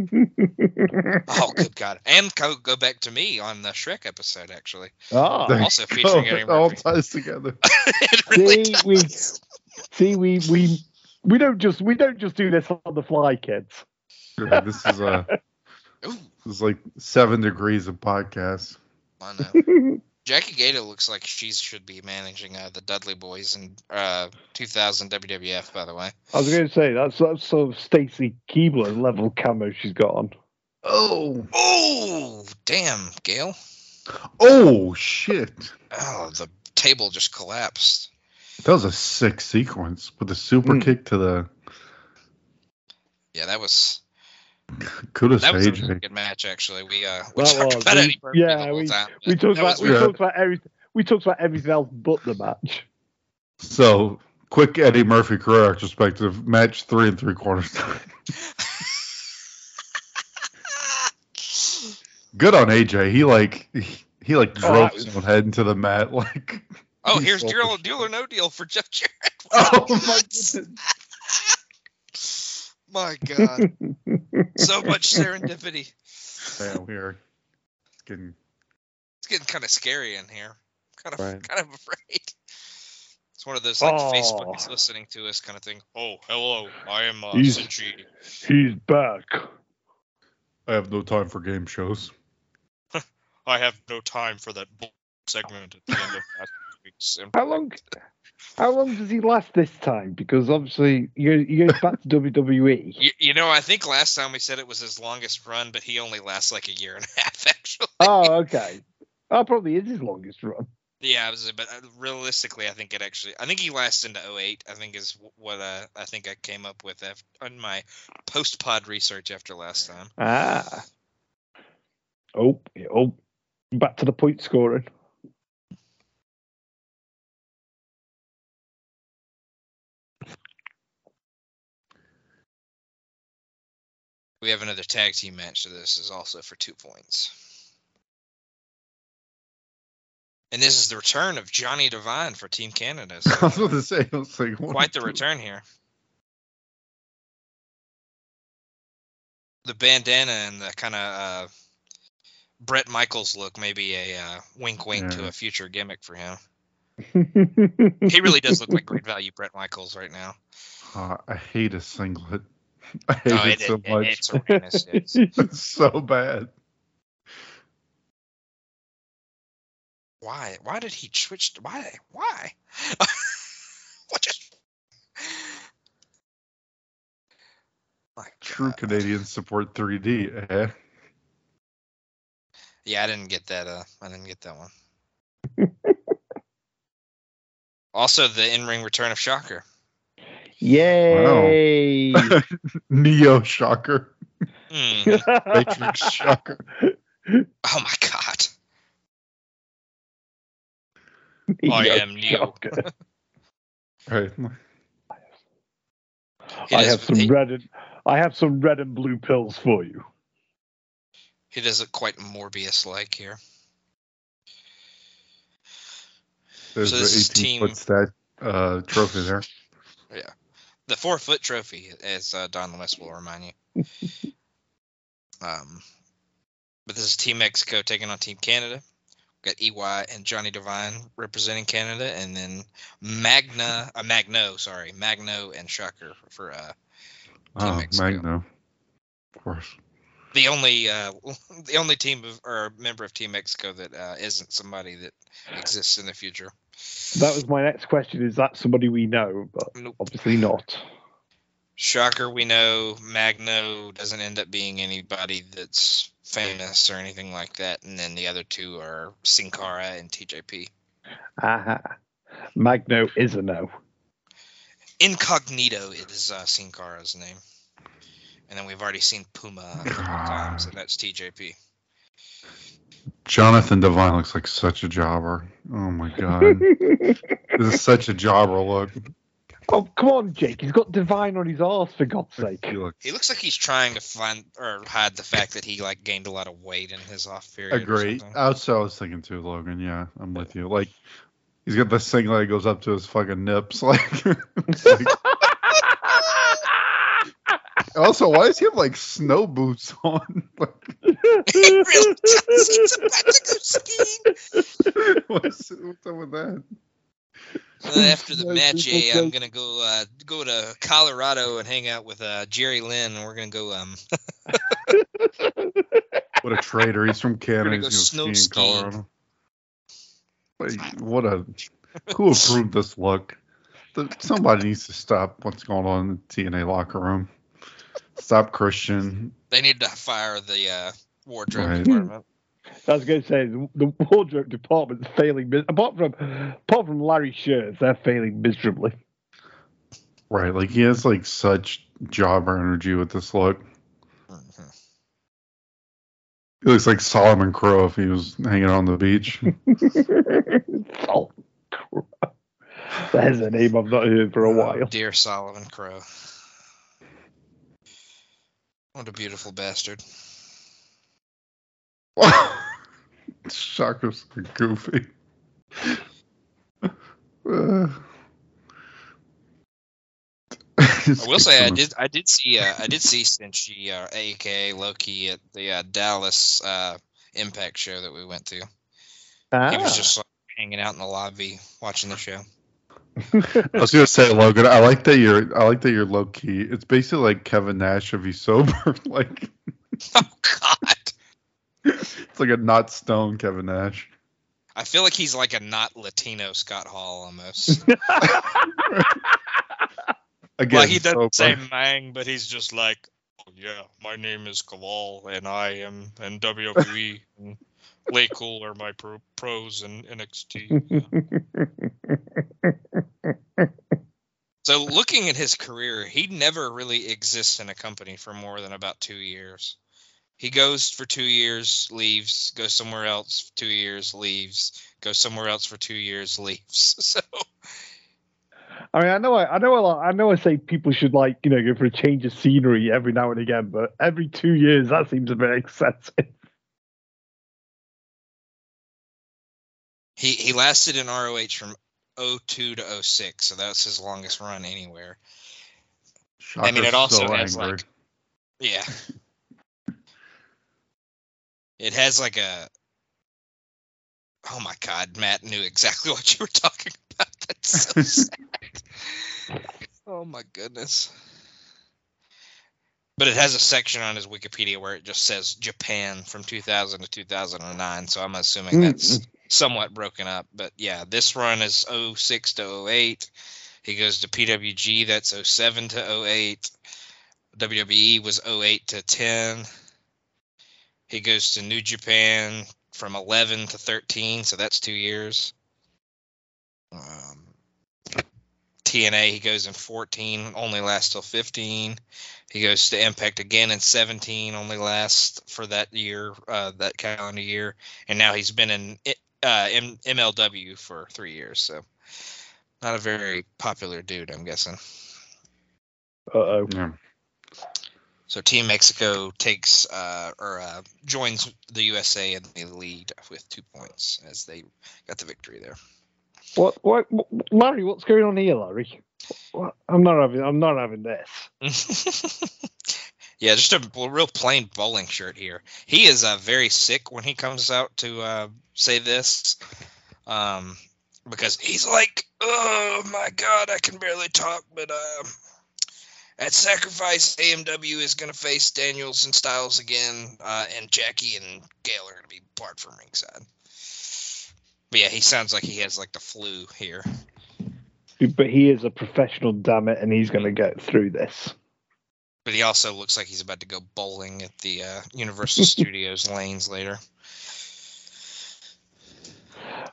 Speaker 1: oh, good God! And go go back to me on the Shrek episode, actually.
Speaker 3: Oh,
Speaker 2: There
Speaker 1: also
Speaker 2: you
Speaker 1: featuring
Speaker 2: go.
Speaker 1: Eddie
Speaker 2: It all ties together.
Speaker 1: it really
Speaker 3: see, we see we we we don't just we don't just do this on the fly, kids.
Speaker 2: Yeah, this is uh
Speaker 1: Ooh,
Speaker 2: this is like seven degrees of podcast.
Speaker 1: I know. Jackie Gayda looks like she should be managing uh, the Dudley Boys in uh, 2000 WWF. By the way,
Speaker 3: I was going to say that's that's sort of Stacy Keibler level camo she's got on.
Speaker 2: Oh.
Speaker 1: oh damn, Gail!
Speaker 2: Oh shit.
Speaker 1: Oh, the table just collapsed.
Speaker 2: That was a sick sequence with the super
Speaker 3: Mm.
Speaker 2: kick to the
Speaker 1: Yeah, that was
Speaker 2: kudos to
Speaker 1: that was a really good match. Actually, we uh we
Speaker 3: That
Speaker 1: talked
Speaker 3: was.
Speaker 1: about
Speaker 3: We- yeah, we-
Speaker 1: time.
Speaker 3: We talked about we
Speaker 2: really-
Speaker 3: talked about everything. We talked about everything else but the match.
Speaker 2: So quick Eddie Murphy career retrospective match three and three quarters time. Good on AJ. He like he, he like
Speaker 3: Oh,
Speaker 2: drove
Speaker 3: that
Speaker 2: his own head into the mat like.
Speaker 1: Oh, here's deal, deal or no deal for Jeff Jarrett.
Speaker 2: Oh my goodness.
Speaker 1: My God, so much serendipity.
Speaker 2: Man, we are getting
Speaker 1: It's getting kind of scary in here. Kind of,
Speaker 3: Right.
Speaker 1: kind of afraid. It's one of those like
Speaker 3: Oh.
Speaker 1: Facebook is listening to us kind of thing. Oh, hello, I am uh,
Speaker 3: He's-
Speaker 1: Senshi.
Speaker 3: He's back.
Speaker 2: I have no time for game shows.
Speaker 1: I have no time for that bull segment at the end of last week's.
Speaker 3: How long? How long does he last this time? Because obviously you you go back to. WWE.
Speaker 1: You, you know, I think last time we said it was his longest run, but he only lasts like a year and a half, actually.
Speaker 3: Oh, okay. That probably is his longest run.
Speaker 1: Yeah, was, but uh, realistically, I think it actually, I think he lasts into 08, I think is what uh, I think I came up with after, on my post pod research after last time.
Speaker 3: Ah. Oh, oh. Back to the point scoring.
Speaker 1: We have another tag team match, so this is also for two points. And this is the return of Johnny Devine for Team Canada. So I
Speaker 2: was about to say, I was like,
Speaker 1: quite the return here. The bandana and the kind of uh, Bret Michaels look, maybe a uh, wink, wink to a future gimmick for him. He really does look like great value, Bret Michaels, right now.
Speaker 2: Uh, I hate a singlet. I hate
Speaker 1: Oh,
Speaker 2: it,
Speaker 1: it-
Speaker 2: so
Speaker 1: it-
Speaker 2: much.
Speaker 1: it's horrendous. It's-
Speaker 2: It's so bad.
Speaker 1: Why? Why did he switch? Why? Why? what just? My
Speaker 2: True
Speaker 1: God.
Speaker 2: Canadians support 3D. Eh?
Speaker 1: Yeah, I didn't get that. Uh, I didn't get that one. also, the in-ring return of Shocker.
Speaker 3: Yay!
Speaker 2: Neo Shocker.
Speaker 1: Mm.
Speaker 2: Matrix Shocker.
Speaker 1: Oh my God. I am Neo.
Speaker 3: shocker.
Speaker 2: Right.
Speaker 1: He
Speaker 3: I have some
Speaker 1: he-
Speaker 3: red and I have some red and blue pills for you.
Speaker 1: He does it quite Morpheus-like here.
Speaker 2: There's
Speaker 1: So
Speaker 2: the
Speaker 1: this is
Speaker 2: 18
Speaker 1: team-
Speaker 2: foot stat uh, trophy there.
Speaker 1: The four-foot trophy, as uh, Don West will remind you. um, but this is Team Mexico taking on Team Canada. We've got EY and Johnny Devine representing Canada, and then Magna, uh, Magno, sorry, Magno and Shocker for uh, Team
Speaker 2: Oh,
Speaker 1: Mexico.
Speaker 2: Magno. Of course.
Speaker 1: The only uh, the only team of, or member of Team Mexico that uh, isn't somebody that exists in the future.
Speaker 3: That was my next question. Is that somebody we know? But
Speaker 1: Nope.
Speaker 3: obviously not.
Speaker 1: Shocker, we know Magno doesn't end up being anybody that's famous or anything like that, and then the other two are Sin Cara and TJP.
Speaker 3: Aha. Magno is a no.
Speaker 1: Incognito is uh, Sin Cara's name, and then we've already seen Puma a couple times, and that's TJP.
Speaker 2: Jonathan Devine looks like such a jobber. Oh my god. this is such a jobber look.
Speaker 3: oh, come on, Jake. He's got Divine on his arse, for God's sake.
Speaker 2: He looks
Speaker 1: He looks like he's trying to find or hide the fact that he like gained a lot of weight in his off period. or
Speaker 2: agree.
Speaker 1: something.
Speaker 2: That's what I was thinking too, Logan. Yeah, I'm with you. Like he's got this thing that goes up to his fucking nips. Like, like- also, why does he have like snow boots on?
Speaker 1: Really. He's about to go skiing.
Speaker 2: what's, what's up with that?
Speaker 1: Uh, after the match, eh, I'm gonna go uh, go to Colorado and hang out with uh, Jerry Lynn, and we're gonna go um.
Speaker 2: What a traitor! He's from Canada.
Speaker 1: go
Speaker 2: He's
Speaker 1: snow
Speaker 2: gonna ski in
Speaker 1: skiing.
Speaker 2: Colorado. Like, what a who approved this look? The, somebody needs to stop what's going on in the TNA locker room. Stop Christian.
Speaker 1: they need to fire the uh, wardrobe
Speaker 2: Right.
Speaker 1: department.
Speaker 3: I was going to say the, the wardrobe department's failing. mis- Apart from apart from Larry shirts, they're failing miserably.
Speaker 2: Right, like he has like such jobber energy with this look.
Speaker 1: Mhm.
Speaker 2: He looks like Solomon Crowe if he was hanging on the beach.
Speaker 3: Salt Crow. There's a name I've not heard for a
Speaker 1: Oh,
Speaker 3: while.
Speaker 1: dear Solomon Crowe. What a beautiful bastard.
Speaker 2: Shocker's goofy. Uh,
Speaker 1: I will say I did I did see uh, I did see Senshi uh, aka Low Ki at the uh, Dallas uh, Impact show that we went to. He
Speaker 3: Ah.
Speaker 1: was just like, hanging out in the lobby watching the show.
Speaker 2: I was gonna say, Logan. I like that you're. I like that you're low key. It's basically like Kevin Nash if he's sober. like
Speaker 1: Oh God!
Speaker 2: it's like a not stone Kevin Nash.
Speaker 1: I feel like he's like a not Latino Scott Hall almost.
Speaker 2: Again,
Speaker 1: well, he doesn't say. Mang, but he's just like, oh, yeah, my name is Kaval, and I am in Lay Cool are my pro- pros in NXT. So looking at his career, he never really exists in a company for more than about two years. He goes for two years, leaves, goes somewhere else, two years, leaves, goes somewhere else for two years, leaves. So
Speaker 3: I mean, I know, I, I know, a lot, I know. I say people should like, you know, go for a change of scenery every now and again, but every two years that seems a bit excessive.
Speaker 1: He he lasted in ROH from 02 to 06, so that's his longest run anywhere. I mean, it also
Speaker 2: so
Speaker 1: has
Speaker 2: angry.
Speaker 1: like, yeah, it has like a. Oh my God, Matt knew exactly what you were talking about. That's so sad. oh my goodness. But it has a section on his Wikipedia where it just says Japan from 2000 to 2009, so I'm assuming mm, that's mm. Somewhat broken up. But yeah, this run is 06 to 08. He goes to PWG, that's 07 to 08. WWE was 08 to 10. He goes to New Japan from 11 to 13, so that's two years. Um, TNA, he goes in 14, only lasts till 15. He goes to Impact again in 17, only lasts for that year, uh, that calendar year. And now he's been in uh, M- MLW for three years, so not a very popular dude, I'm guessing.
Speaker 3: Uh oh.
Speaker 2: Yeah.
Speaker 1: So Team Mexico takes uh, or uh, joins the USA in the lead with two points as they got the victory there.
Speaker 3: What, what, what, Larry? What's going on here, Larry? What? I'm not having. I'm not having this.
Speaker 1: yeah, just a real plain bowling shirt here. He is uh, very sick when he comes out to uh, say this, um, because he's like, "Oh my God, I can barely talk." But uh, at Sacrifice, AMW is going to face Daniels and Styles again, uh, and Jackie and Gail are going to be part from ringside. But yeah, he sounds like he has like the flu here.
Speaker 3: But he is a professional, damn it, and he's going to get through this.
Speaker 1: But he also looks like he's about to go bowling at the uh, Universal Studios lanes later.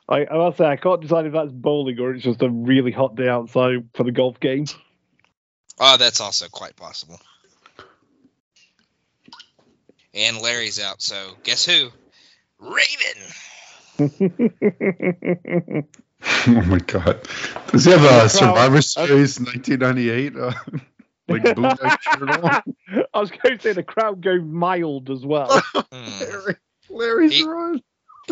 Speaker 3: I, I must say, I can't decide if that's bowling or it's just a really hot day outside for the golf game.
Speaker 1: Oh, that's also quite possible. And Larry's out, so guess who? Raven.
Speaker 2: oh my god. Does he have a Survivor Series 1998 uh, like bootleg shirt on?
Speaker 3: I was going to say the crowd go mild as well.
Speaker 1: Hmm.
Speaker 2: Larry, Larry's
Speaker 1: He-
Speaker 2: run.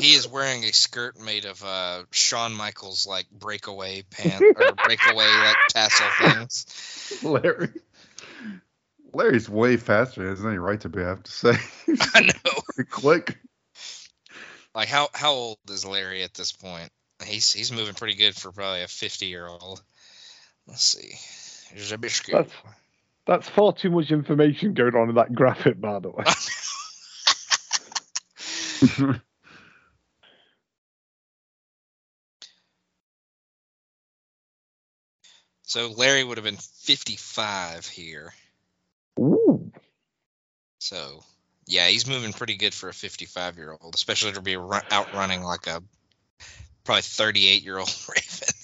Speaker 1: He is wearing a skirt made of uh, Shawn Michaels like breakaway pant or breakaway like tassel things.
Speaker 2: Larry. Larry's way faster. He has any right to be, I have to say.
Speaker 1: I know.
Speaker 2: Pretty quick.
Speaker 1: Like how how old is Larry at this point? He's he's moving pretty good for probably a 50 year old. Let's see. Here's a biscuit.
Speaker 3: That's that's far too much information going on in that graphic, by the way.
Speaker 1: So Larry would have been 55 here.
Speaker 3: Ooh.
Speaker 1: So yeah, he's moving pretty good for a 55 year old, especially to be run, outrunning like a probably 38 year old Raven.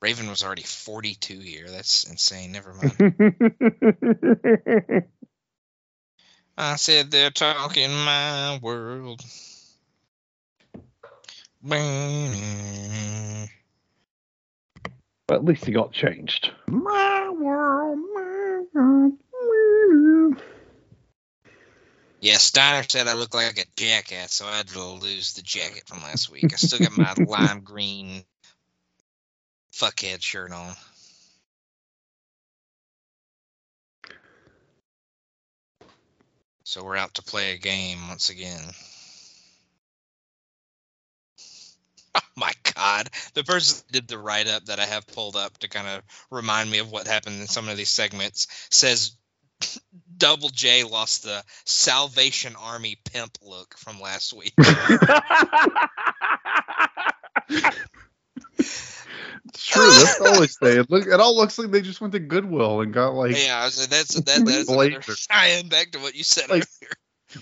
Speaker 1: Raven was already 42 here. That's insane. Never mind. I said they're talking my world.
Speaker 3: but at least he got changed.
Speaker 2: my world, my world.
Speaker 1: Yeah, Steiner said I look like a jackass, so I had to lose the jacket from last week. I still got my lime green fuckhead shirt on. So we're out to play a game once again. Oh my god. The person that did the write up that I have pulled up to kind of remind me of what happened in some of these segments says Double J lost the Salvation Army pimp look from last week.
Speaker 2: It's true. That's all they say. It, look, it all looks like they just went to Goodwill and got like,
Speaker 1: yeah, I said that's that, that's another
Speaker 2: Blazer.
Speaker 1: tie-in back to what you said
Speaker 2: Like,
Speaker 1: earlier.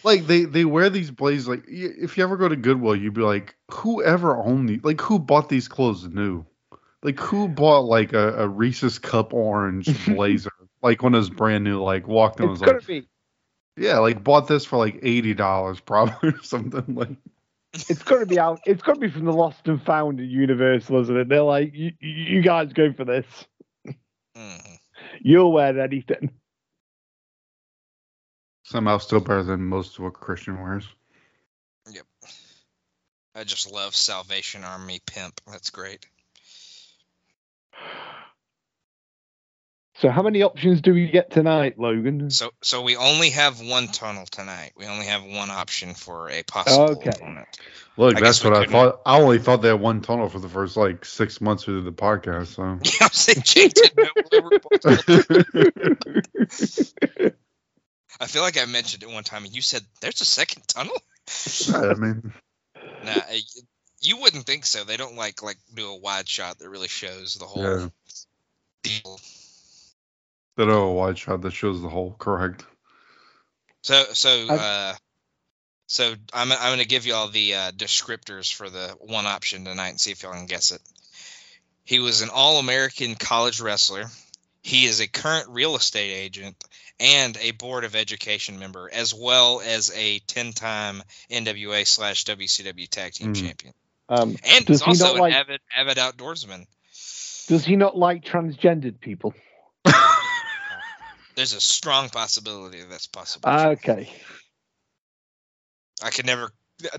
Speaker 2: like they they wear these blazers. Like if you ever go to Goodwill, you'd be like, whoever owned these, like who bought these clothes new? Like who bought like a, a Reese's cup orange blazer? like when it was brand new, like walked in
Speaker 3: it's
Speaker 2: was
Speaker 3: gonna
Speaker 2: like,
Speaker 3: be
Speaker 2: yeah, like bought this for like eighty dollars probably or something. Like
Speaker 3: it's gonna be out it's gonna be from the lost and found at Universal, isn't it? They're like, you, you guys go for this.
Speaker 1: Mhm.
Speaker 3: You'll wear anything.
Speaker 2: somehow still better than most of what Christian wears. Yep.
Speaker 1: I just love Salvation Army pimp. That's great.
Speaker 3: So how many options do we get tonight, Logan?
Speaker 1: So so we only have one tunnel tonight. We only have one option for a possible
Speaker 3: Okay.
Speaker 1: opponent.
Speaker 2: Look,
Speaker 1: I
Speaker 2: that's what I
Speaker 1: couldn't-
Speaker 2: thought. I only thought they had one tunnel for the first like six months we did the podcast. So
Speaker 1: Yeah, I'm saying Jake didn't know we were both- I feel like I mentioned it one time, and you said there's a second tunnel.
Speaker 2: I mean,
Speaker 1: Nah, you wouldn't think so. They don't like like do a wide shot that really shows the whole
Speaker 2: Yeah.
Speaker 1: deal.
Speaker 2: They don't a wide shot that shows the whole correct.
Speaker 1: So so
Speaker 3: I-
Speaker 1: uh so I'm I'm gonna give y'all the uh, descriptors for the one option tonight and see if y'all can guess it. He was an All-American college wrestler. He is a current real estate agent and a board of education member, as well as a ten-time NWA slash WCW tag team
Speaker 2: Hmm.
Speaker 1: champion.
Speaker 3: Um,
Speaker 1: And
Speaker 3: Does
Speaker 1: he's
Speaker 3: he
Speaker 1: also
Speaker 3: not
Speaker 1: an
Speaker 3: like-
Speaker 1: avid avid outdoorsman.
Speaker 3: does he not like transgendered people?
Speaker 1: There's a strong possibility that's possible.
Speaker 3: Okay.
Speaker 1: I can never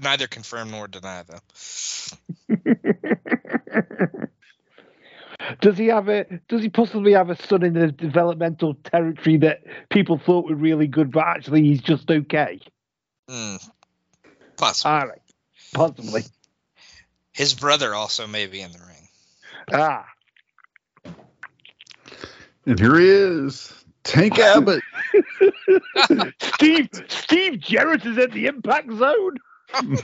Speaker 1: neither confirm nor deny though.
Speaker 3: does he have a? Does he possibly have a son in the developmental territory that people thought were really good, but actually he's just okay?
Speaker 1: Hmm. Possibly.
Speaker 3: All right, possibly.
Speaker 1: His brother also may be in the ring.
Speaker 3: Ah,
Speaker 2: And here he is, Tank Abbott.
Speaker 3: Steve Steve Jarrett is in the impact zone.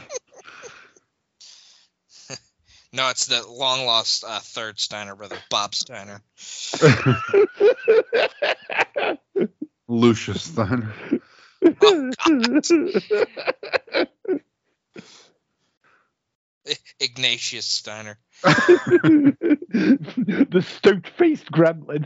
Speaker 1: No, it's the long lost uh, third Steiner brother, Bob Steiner.
Speaker 2: Lucius Steiner.
Speaker 1: I- Ignatius Steiner.
Speaker 3: the stoat faced gremlin.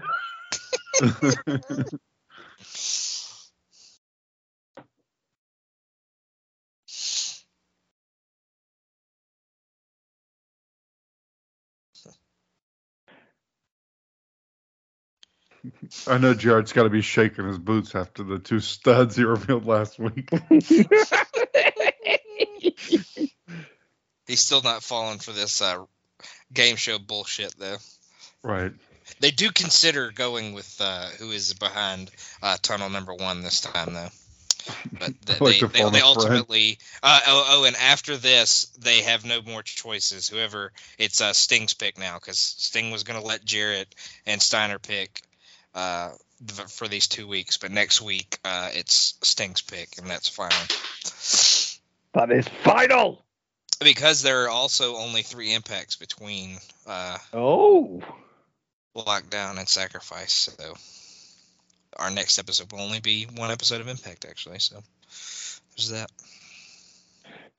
Speaker 2: I know Jarrett's got to be shaking his boots after the two studs he revealed last week.
Speaker 1: He's still not falling for this uh, game show bullshit, though.
Speaker 2: Right.
Speaker 1: They do consider going with uh, who is behind uh, tunnel number one this time, though. But th-
Speaker 2: like
Speaker 1: they, they, they ultimately. Uh, oh, oh, and after this, they have no more choices. Whoever it's uh, Sting's pick now, because Sting was going to let Jarrett and Steiner pick uh, th- for these two weeks, but next week uh, it's Sting's pick, and that's final.
Speaker 3: That is final.
Speaker 1: Because there are also only three impacts between uh,
Speaker 3: Oh.
Speaker 1: Lockdown and sacrifice so our next episode will only be one episode of impact actually so there's that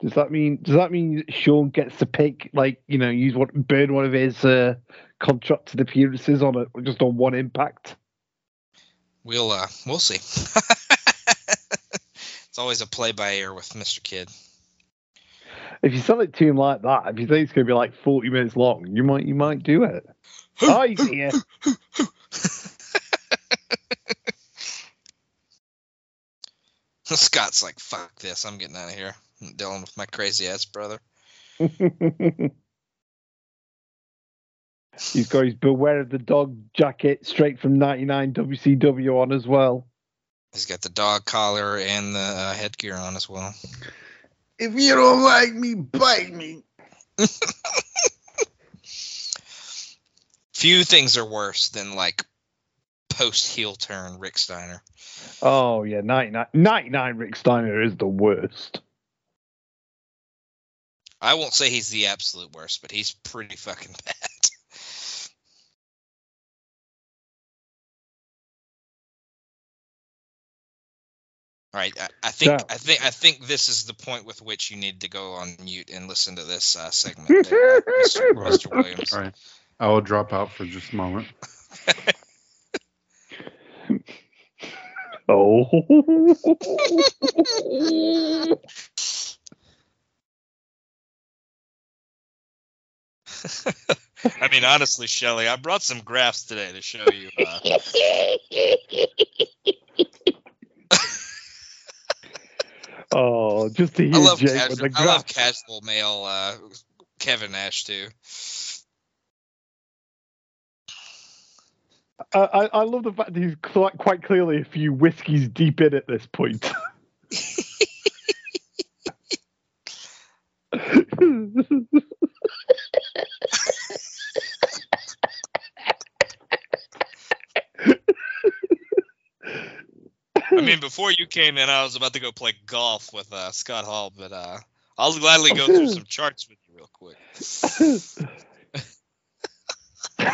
Speaker 3: Does that mean does that mean Sean gets to pick like you know use what burn one of his uh, contracted appearances on a just on one impact?
Speaker 1: we'll uh we'll see it's always a play by ear with mr kidd
Speaker 3: If you sell it to him like that, if you think it's going to be like forty minutes long, you might you might do it. Oh, he's here.
Speaker 1: scott's like fuck this i'm getting out of here. I'm dealing with my crazy ass brother.
Speaker 3: He's got his beware of the dog jacket straight from '99 WCW on as well.
Speaker 1: he's got the dog collar and the uh, headgear on as well.
Speaker 2: If you don't like me, bite me.
Speaker 1: few things are worse than like post heel turn rick steiner
Speaker 3: Oh yeah, 99, 99 Rick Steiner is the worst.
Speaker 1: I won't say he's the absolute worst, but he's pretty fucking bad. All right, I, I think
Speaker 3: So-
Speaker 1: I think I think this is the point with which you need to go on mute and listen to this uh, segment, there, Mr. Mr. Williams.
Speaker 2: All right. I will drop out for just a moment.
Speaker 3: Oh.
Speaker 1: I mean, honestly, Shelley, I brought some graphs today to show you. Uh,
Speaker 3: oh, just to hear
Speaker 1: I love
Speaker 3: Jake with
Speaker 1: casual,
Speaker 3: the
Speaker 1: I love casual male uh, Kevin Nash too.
Speaker 3: I, I, love the fact that he's quite, quite clearly a few whiskeys deep in at this point.
Speaker 1: I mean, before you came in, I was about to go play golf with uh, Scott Hall, but uh, I'll gladly go through some charts with you real quick. I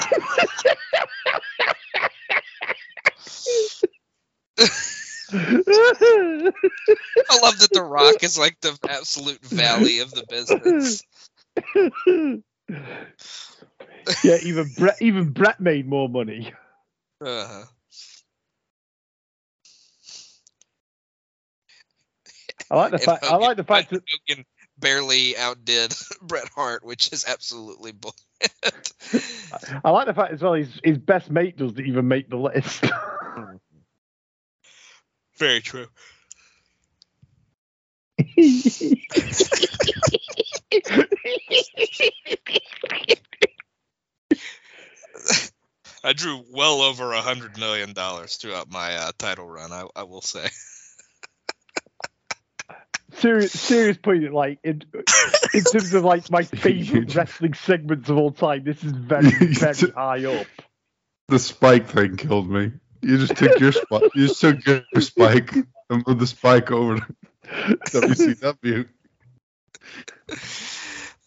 Speaker 1: love that The Rock is like the absolute valley of the business.
Speaker 3: yeah, even Bret, even Bret made more money.
Speaker 1: Uh,
Speaker 3: I like the fact. I like the fact that
Speaker 1: Hogan barely outdid Bret Hart, which is absolutely bullshit.
Speaker 3: I like the fact as well. His his best mate doesn't even make the list.
Speaker 1: Very true. I drew well over a hundred million dollars throughout my uh, title run. I, I will say.
Speaker 3: Serious serious point. Like in, in terms of like my favorite wrestling segments of all time, this is very very high up.
Speaker 2: The spike thing killed me. You just took your spike. You just took your spike and moved the spike over to WCW.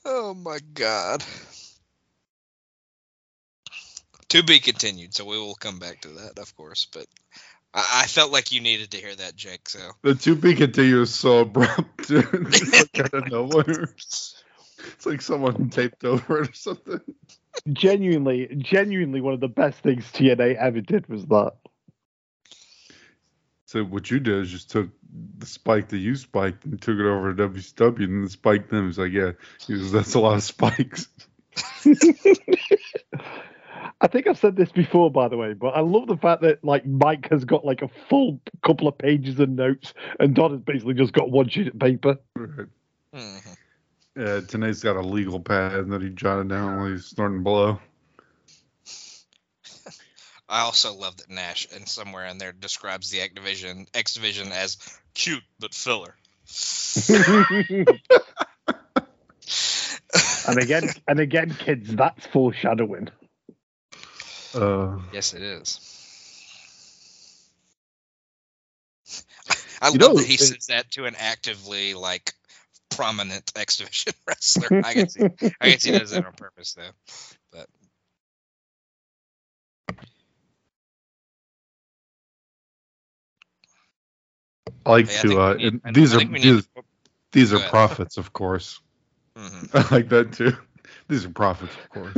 Speaker 1: Oh my god. To be continued, so we will come back to that, of course. But I, I felt like you needed to hear that, Jake. So
Speaker 2: The to be continued is so abrupt. dude. It's like out of nowhere. It's like someone taped over it or something.
Speaker 3: Genuinely, genuinely, one of the best things TNA ever did was that.
Speaker 2: So what you did is just took the spike that you spiked and took it over to WCW and then spiked them. He's like, yeah, he goes, that's a lot of spikes.
Speaker 3: I think I've said this before, by the way, but I love the fact that like Mike has got like a full couple of pages of notes, and Don has basically just got one sheet of paper.
Speaker 2: Right.
Speaker 1: Mhm.
Speaker 2: Yeah, Tenay's got a legal pad that he jotted down while he's starting to blow.
Speaker 1: I also love that Nash, and somewhere in there, describes the Activision X Division as cute but filler.
Speaker 3: and again, and again, kids, that's foreshadowing.
Speaker 2: Uh,
Speaker 1: Yes, it is. I
Speaker 2: You
Speaker 1: love
Speaker 2: know,
Speaker 1: that he
Speaker 2: it-
Speaker 1: says that to an actively like prominent X Division wrestler. I guess he, I guess he does that on purpose though. But
Speaker 2: I like
Speaker 1: Hey,
Speaker 2: to.
Speaker 1: think
Speaker 2: Uh,
Speaker 1: need-
Speaker 2: and these
Speaker 1: I
Speaker 2: are
Speaker 1: think we need
Speaker 2: these,
Speaker 1: to-
Speaker 2: these are
Speaker 1: ahead.
Speaker 2: profits, of course.
Speaker 1: mhm.
Speaker 2: I like that too. These are profits, of course.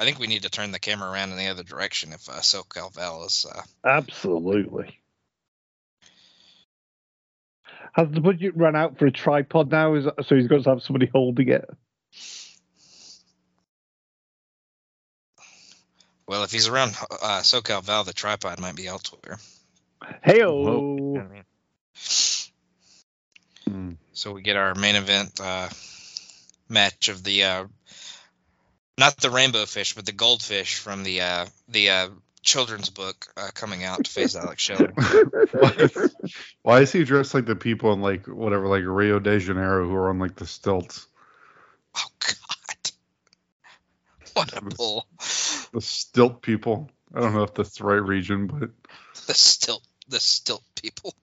Speaker 1: I think we need to turn the camera around in the other direction if uh, SoCal Val is. Uh,
Speaker 3: Absolutely. Has the budget run out for a tripod now? Is so he's got to have somebody holding it?
Speaker 1: well, if he's around uh, SoCal Val, the tripod might be elsewhere.
Speaker 3: Hey
Speaker 1: what I mean? So we get our main event uh, match of the uh, not the rainbow fish, but the goldfish from the uh, the uh, children's book uh, coming out to face Alex Shelley.
Speaker 2: why, why is he dressed like the people in like whatever, like Rio de Janeiro who are on like the stilts?
Speaker 1: Oh God! What a bull!
Speaker 2: The stilt people. I don't know if that's the right region, but
Speaker 1: The stilt, the stilt people.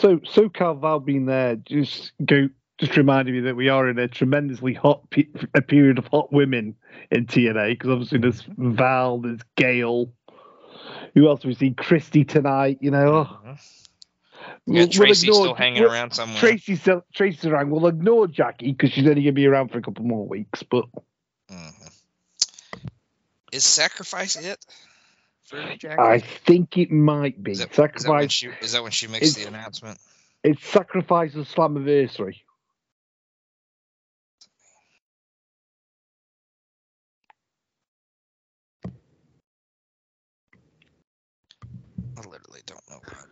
Speaker 3: So SoCal Val being there just go just reminded me that we are in a tremendously hot pe- a period of hot women in TNA because obviously there's Val, there's Gail. Who else have we seen? Christy tonight. You know,
Speaker 1: We
Speaker 3: We'll-
Speaker 1: got
Speaker 3: we'll ignore-
Speaker 1: still hanging
Speaker 3: we'll-
Speaker 1: around somewhere.
Speaker 3: Traci's still, Traci's around. We'll ignore Jackie because she's only going to be around for a couple more weeks. But
Speaker 1: Mhm. Is sacrifice it for Jackie?
Speaker 3: I think it might be
Speaker 1: is, that, is, that when
Speaker 3: sacrifice.
Speaker 1: she, is that when she makes the announcement?
Speaker 3: It's sacrifice of Slammiversary.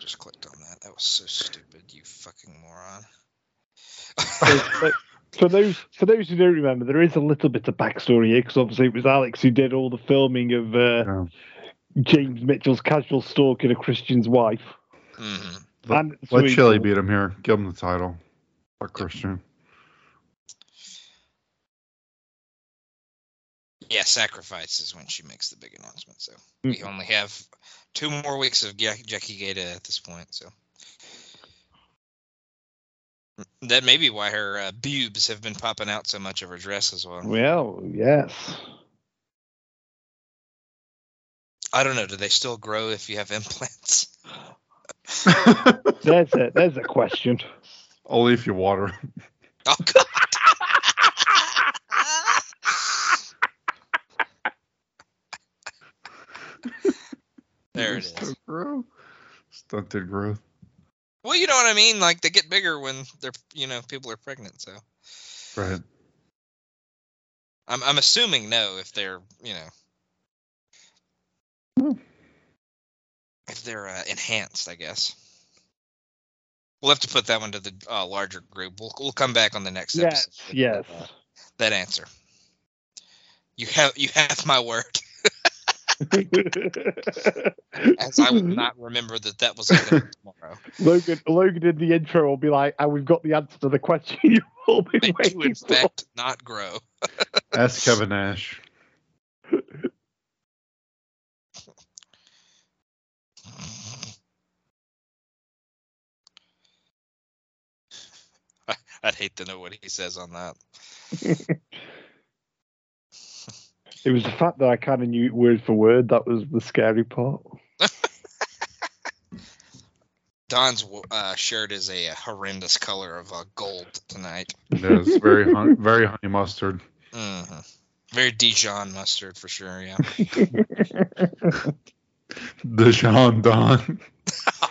Speaker 1: Just clicked on that. That was so stupid, you fucking moron.
Speaker 3: So, but for those for those who don't remember, there is a little bit of backstory here because obviously it was Alex who did all the filming of uh,
Speaker 2: Yeah.
Speaker 3: James Mitchell's casual stalking of Christian's wife.
Speaker 1: hmm
Speaker 2: let,
Speaker 3: And
Speaker 2: let
Speaker 3: Sweet
Speaker 2: Chili beat him here. Give him the title. Fuck Christian.
Speaker 1: Yeah, sacrifice is when she makes the big announcement. So
Speaker 3: Hmm.
Speaker 1: we only have two more weeks of Jackie Gayda at this point. So that may be why her uh, boobs have been popping out so much of her dress as well.
Speaker 3: Well, yes.
Speaker 1: I don't know. Do they still grow if you have implants?
Speaker 3: that's a that's a question.
Speaker 2: Only if you water.
Speaker 1: Oh God! It is.
Speaker 2: Stunted growth. Stunted growth.
Speaker 1: Well, you know what I mean. Like they get bigger when they're, you know, people are pregnant. So
Speaker 2: Right.
Speaker 1: I'm, I'm assuming no if they're, you know,
Speaker 2: Hmm.
Speaker 1: if they're uh, enhanced. I guess we'll have to put that one to the uh, larger group. We'll, we'll come back on the next
Speaker 3: Yes,
Speaker 1: episode. with
Speaker 3: yes.
Speaker 1: uh, that answer. You have you have my word. As I will not remember that that was a thing tomorrow.
Speaker 3: Logan Logan in the intro will be like, "And we've got the answer to the question you've all been
Speaker 1: They do
Speaker 3: waiting
Speaker 1: in
Speaker 3: for."
Speaker 1: fact not grow.
Speaker 2: Ask Kevin Nash.
Speaker 1: I'd hate to know what he says on that.
Speaker 3: It was the fact that I kind of knew it word for word that was the scary part.
Speaker 1: Don's uh, shirt is a horrendous color of uh, gold tonight.
Speaker 2: It is very hon- very honey mustard.
Speaker 1: hmm Very Dijon mustard for sure. Yeah.
Speaker 2: Dijon Don.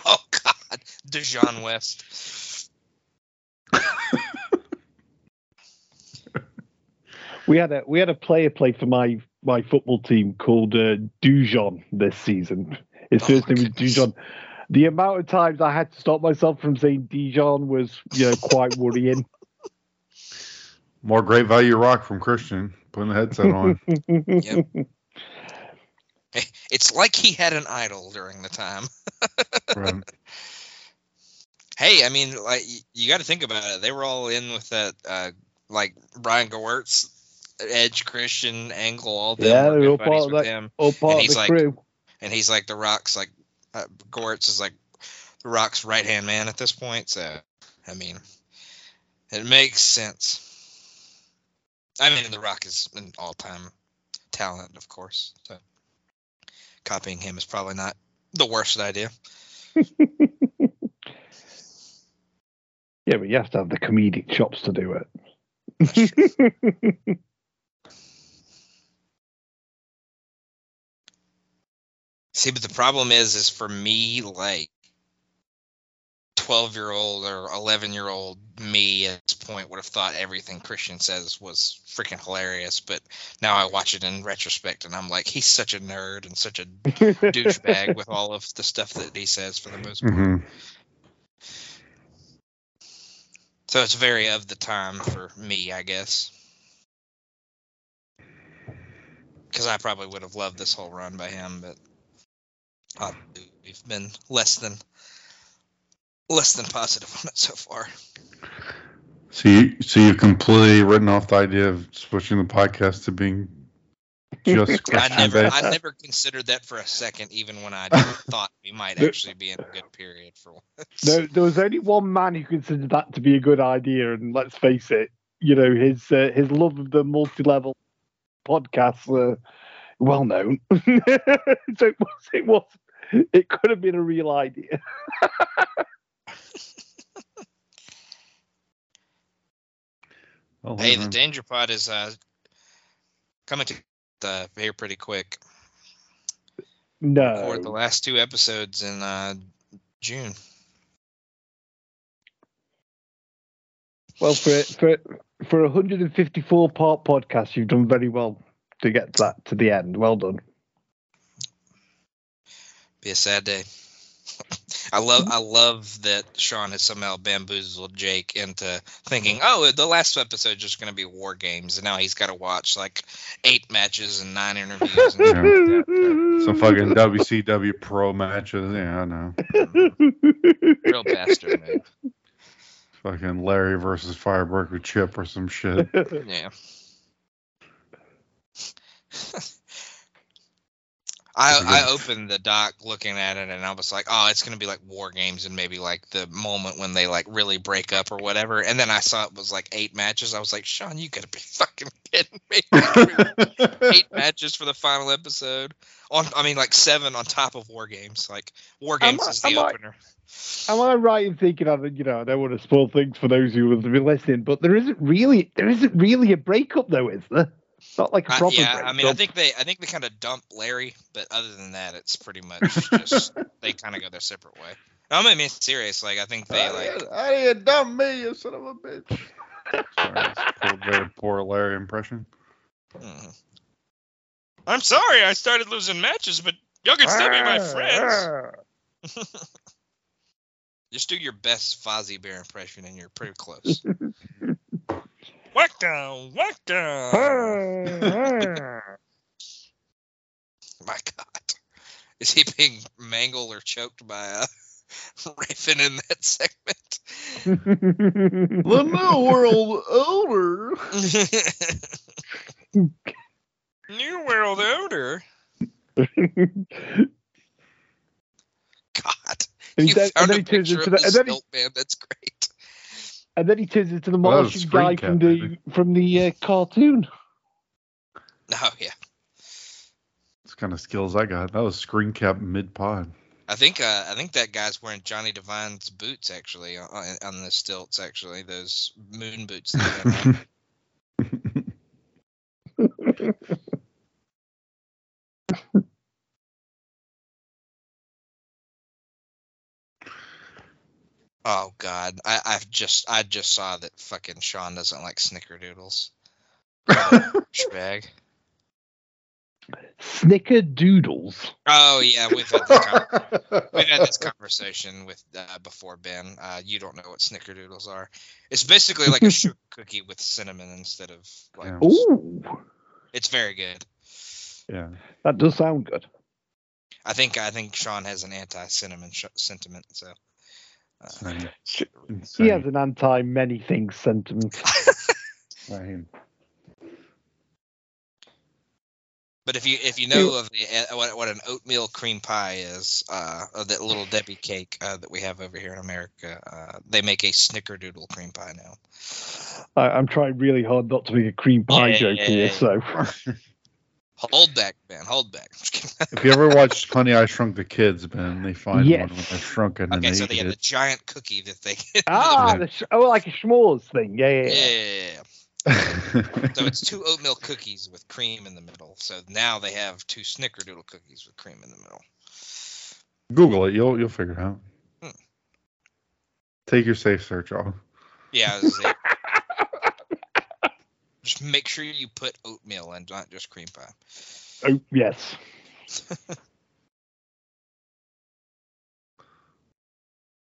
Speaker 1: oh God, Dijon West.
Speaker 3: We had a we had a player play for my my football team called uh, Dujon this season. His
Speaker 1: Oh
Speaker 3: first
Speaker 1: my
Speaker 3: name was
Speaker 1: goodness.
Speaker 3: Dujon. The amount of times I had to stop myself from saying Dijon was, you know, quite worrying.
Speaker 2: More great value rock from Christian. Putting the headset on.
Speaker 1: Yep. It's like he had an idol during the time.
Speaker 2: Right.
Speaker 1: Hey, I mean, like you got to think about it. They were all in with that, uh, like Brian Gewirtz, Edge, Christian, Angle, all them.
Speaker 3: Yeah,
Speaker 1: were
Speaker 3: they were
Speaker 1: good
Speaker 3: all part of
Speaker 1: with
Speaker 3: that-
Speaker 1: him.
Speaker 3: All part of
Speaker 1: he's
Speaker 3: the
Speaker 1: like-
Speaker 3: crew.
Speaker 1: and he's like the Rock's like uh, Gewirtz is like the Rock's right hand man at this point. So I mean, it makes sense. I mean, the Rock is an all time talent, of course. So copying him is probably not the worst idea.
Speaker 3: Yeah, but you have to have the comedic chops to do it.
Speaker 1: See, but the problem is, is for me, like. 12 year old or 11 year old me at this point would have thought everything Christian says was freaking hilarious. But now I watch it in retrospect and I'm like, he's such a nerd and such a douchebag with all of the stuff that he says for the most part.
Speaker 2: hmm
Speaker 1: So it's very of the time for me, I guess. Because I probably would have loved this whole run by him, but uh, we've been less than less than positive on it so far.
Speaker 2: So you, so you've completely written off the idea of switching the podcast to being just
Speaker 1: I never,
Speaker 2: based.
Speaker 1: I never considered that for a second, even when I thought we might actually be in a good period for once.
Speaker 3: there, there was only one man who considered that to be a good idea, and let's face it, you know his uh, his love of the multi-level podcasts are well known. so it was, it was it could have been a real idea.
Speaker 2: Oh,
Speaker 1: Hey, the. Danger Pod is uh, coming to uh, here pretty quick.
Speaker 3: No,
Speaker 1: For the last two episodes in uh, June.
Speaker 3: well for for for a 154 part podcast, you've done very well to get that to the end. Well done.
Speaker 1: Be a sad day. I love I love that Sean has somehow bamboozled Jake into thinking, oh, the last episode is just going to be war games, and now he's got to watch like eight matches and nine interviews. And
Speaker 2: Yeah.
Speaker 1: stuff like.
Speaker 2: Some fucking WCW pro matches. Yeah, I know.
Speaker 1: Real bastard move.
Speaker 2: Fucking Larry versus Firebreaker Chip or some shit.
Speaker 1: Yeah. I, I opened the doc looking at it and I was like, oh, it's gonna be like war games and maybe like the moment when they like really break up or whatever. And then I saw it was like eight matches. I was like, Sean, you gotta be fucking kidding me! eight matches for the final episode. On, I mean, like seven on top of war games. Like war games
Speaker 3: I-
Speaker 1: is the
Speaker 3: am I, am I right in thinking of you know I don't want to spoil things for those who have been listening, but there isn't really there isn't really a breakup though, is there? It's not like a
Speaker 1: Uh, yeah,
Speaker 3: breakup.
Speaker 1: I mean, I think they, I think they kind of dump Larry, but other than that, it's pretty much just they kind of go their separate way. No, I mean, being serious. Like, I think they like.
Speaker 2: I didn't dump me, you son of a bitch. Sorry, that's a poor, very poor Larry impression.
Speaker 1: hmm. I'm sorry, I started losing matches, but y'all can still be my friends. Just do your best Fozzie Bear impression, and you're pretty close. whack down, whack down. My God, is he being mangled or choked by uh, Raven in that segment?
Speaker 2: The new world older.
Speaker 1: New World Order. God,
Speaker 3: And
Speaker 1: you
Speaker 3: then- and
Speaker 1: found
Speaker 3: then
Speaker 1: a
Speaker 3: he turns
Speaker 1: picture
Speaker 3: into
Speaker 1: of
Speaker 3: the-
Speaker 1: the
Speaker 3: and then he-
Speaker 1: Stilt Man. That's great.
Speaker 3: And then he turns into the
Speaker 2: Well,
Speaker 3: Martian
Speaker 2: Screen
Speaker 3: guy from the
Speaker 2: baby.
Speaker 3: from the uh, cartoon.
Speaker 1: Oh yeah,
Speaker 2: That's kind of skills I got. That was screen cap mid pod.
Speaker 1: I think uh, I think that guy's wearing Johnny Devine's boots actually on, on the stilts. Actually, those moon boots. That he had on. Oh God, I I've just I just saw that fucking Sean doesn't like snickerdoodles. Bag.
Speaker 3: Snickerdoodles.
Speaker 1: Oh yeah, we've had this, con- we've had this conversation with uh, before Ben. Uh, you don't know what snickerdoodles are. It's basically like a sugar cookie with cinnamon instead of like.
Speaker 2: Yeah.
Speaker 3: Ooh,
Speaker 1: It's very good.
Speaker 2: yeah.
Speaker 3: that does sound good.
Speaker 1: I think I think Sean has an anti-cinnamon sh- sentiment. So uh,
Speaker 2: Insane.
Speaker 3: He has an anti many things sentiment.
Speaker 2: Insane.
Speaker 1: But if you if you know of the uh, what, what an oatmeal cream pie is, uh, that little Debbie cake uh, that we have over here in America, uh, they make a snickerdoodle cream pie now.
Speaker 3: I, I'm trying really hard not to make a cream pie
Speaker 1: Yeah,
Speaker 3: joke
Speaker 1: yeah,
Speaker 3: here,
Speaker 1: yeah.
Speaker 3: so
Speaker 1: Hold back, Ben. Hold back.
Speaker 2: If you ever watched Honey, I Shrunk the Kids, Ben, they find
Speaker 3: Yes.
Speaker 2: one when they're shrunken and
Speaker 1: okay,
Speaker 2: they
Speaker 1: so they
Speaker 2: eat
Speaker 1: have the giant cookie that they.
Speaker 3: ah, the sh- oh, like a s'mores thing. Yeah, yeah.
Speaker 1: yeah,
Speaker 3: yeah.
Speaker 1: yeah, yeah, yeah. So it's two oatmeal cookies with cream in the middle. So now they have two snickerdoodle cookies with cream in the middle.
Speaker 2: Google it. You'll you'll figure it out.
Speaker 1: Hmm.
Speaker 2: Take your safe search off.
Speaker 1: Yeah. it was a- just make sure you put oatmeal and not just cream pie.
Speaker 3: Oh, yes.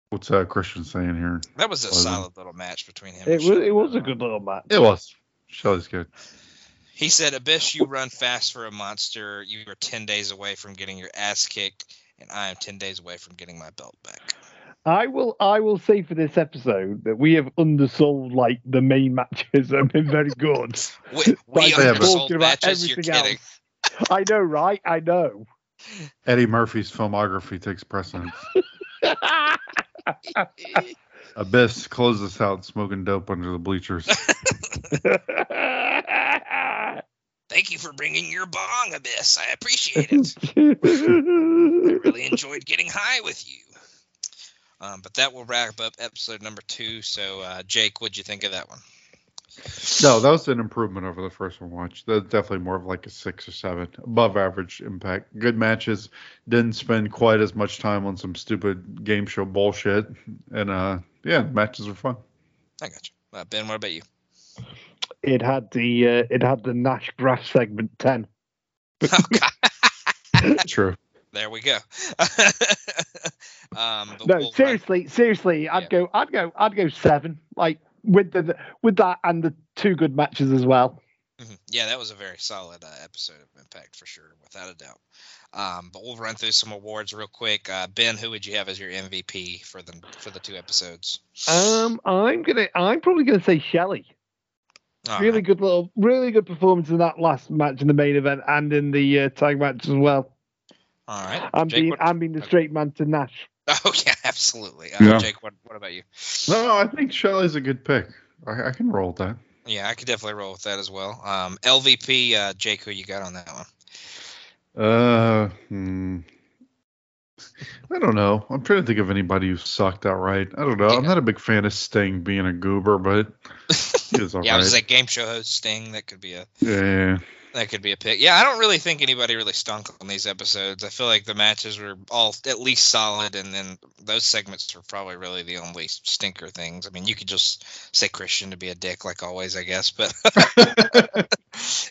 Speaker 2: What's uh, Christian saying here?
Speaker 1: That was a
Speaker 2: Wasn't-
Speaker 1: solid little match between him.
Speaker 3: It
Speaker 1: and
Speaker 3: was
Speaker 1: Shelley.
Speaker 3: it was a good little match.
Speaker 2: It was. Shelley's good.
Speaker 1: He said, Abyss, you run fast for a monster. You are 10 days away from getting your ass kicked, and I am 10 days away from getting my belt back.
Speaker 3: I will I will say for this episode that we have undersold like the main matches have been very good.
Speaker 1: We, we
Speaker 3: Like,
Speaker 1: undersold
Speaker 3: talking about
Speaker 1: matches, you're kidding.
Speaker 3: else. I know, right? I know.
Speaker 2: Eddie Murphy's filmography takes precedence. Abyss, close this out, smoking dope under the bleachers.
Speaker 1: Thank you for bringing your bong, Abyss. I appreciate it. I really enjoyed getting high with you. Um, but that will wrap up episode number two. So, uh, Jake, what'd you think of that one?
Speaker 2: No, that was an improvement over the first one. Watch that's definitely more of like a six or seven, above average impact. Good matches. Didn't spend quite as much time on some stupid game show bullshit, and uh, yeah, matches were fun.
Speaker 1: I got you. Uh, ben, what about you?
Speaker 3: it had the uh, it had the Nash graph segment ten.
Speaker 1: Oh, God.
Speaker 2: True.
Speaker 1: There we go. um, but
Speaker 3: No,
Speaker 1: we'll run-
Speaker 3: seriously, seriously, I'd
Speaker 1: Yeah.
Speaker 3: go, I'd go, I'd go seven. Like with the with that and the two good matches as well.
Speaker 1: Mhm. Yeah, that was a very solid uh, episode of Impact for sure, without a doubt. Um, but we'll run through some awards real quick. Uh, ben, who would you have as your MVP for the for the two episodes?
Speaker 3: Um, I'm gonna, I'm probably gonna say Shelley.
Speaker 1: All
Speaker 3: really
Speaker 1: right.
Speaker 3: good little, really good performance in that last match in the main event and in the uh, tag match as well.
Speaker 1: All right.
Speaker 3: I'm
Speaker 1: Jake,
Speaker 3: being,
Speaker 1: what-
Speaker 3: I'm being the straight man to Nash.
Speaker 1: Oh yeah, absolutely. Uh,
Speaker 2: Yeah.
Speaker 1: Jake, what what about you?
Speaker 2: No, no, I think Shelley's a good pick. I, I can roll with that.
Speaker 1: Yeah, I could definitely roll with that as well. Um, LVP, uh, Jake, who you got on that one?
Speaker 2: Uh, hmm. I don't know. I'm trying to think of anybody who sucked outright. I don't know. I'm not a big fan of Sting being a goober, but he was all
Speaker 1: yeah, I was
Speaker 2: right.
Speaker 1: like game show host Sting. That could be a
Speaker 2: yeah,
Speaker 1: that could be a pick. Yeah, I don't really think anybody really stunk on these episodes. I feel like the matches were all at least solid, and then those segments were probably really the only stinker things. I mean, you could just say Christian to be a dick, like always, I guess. But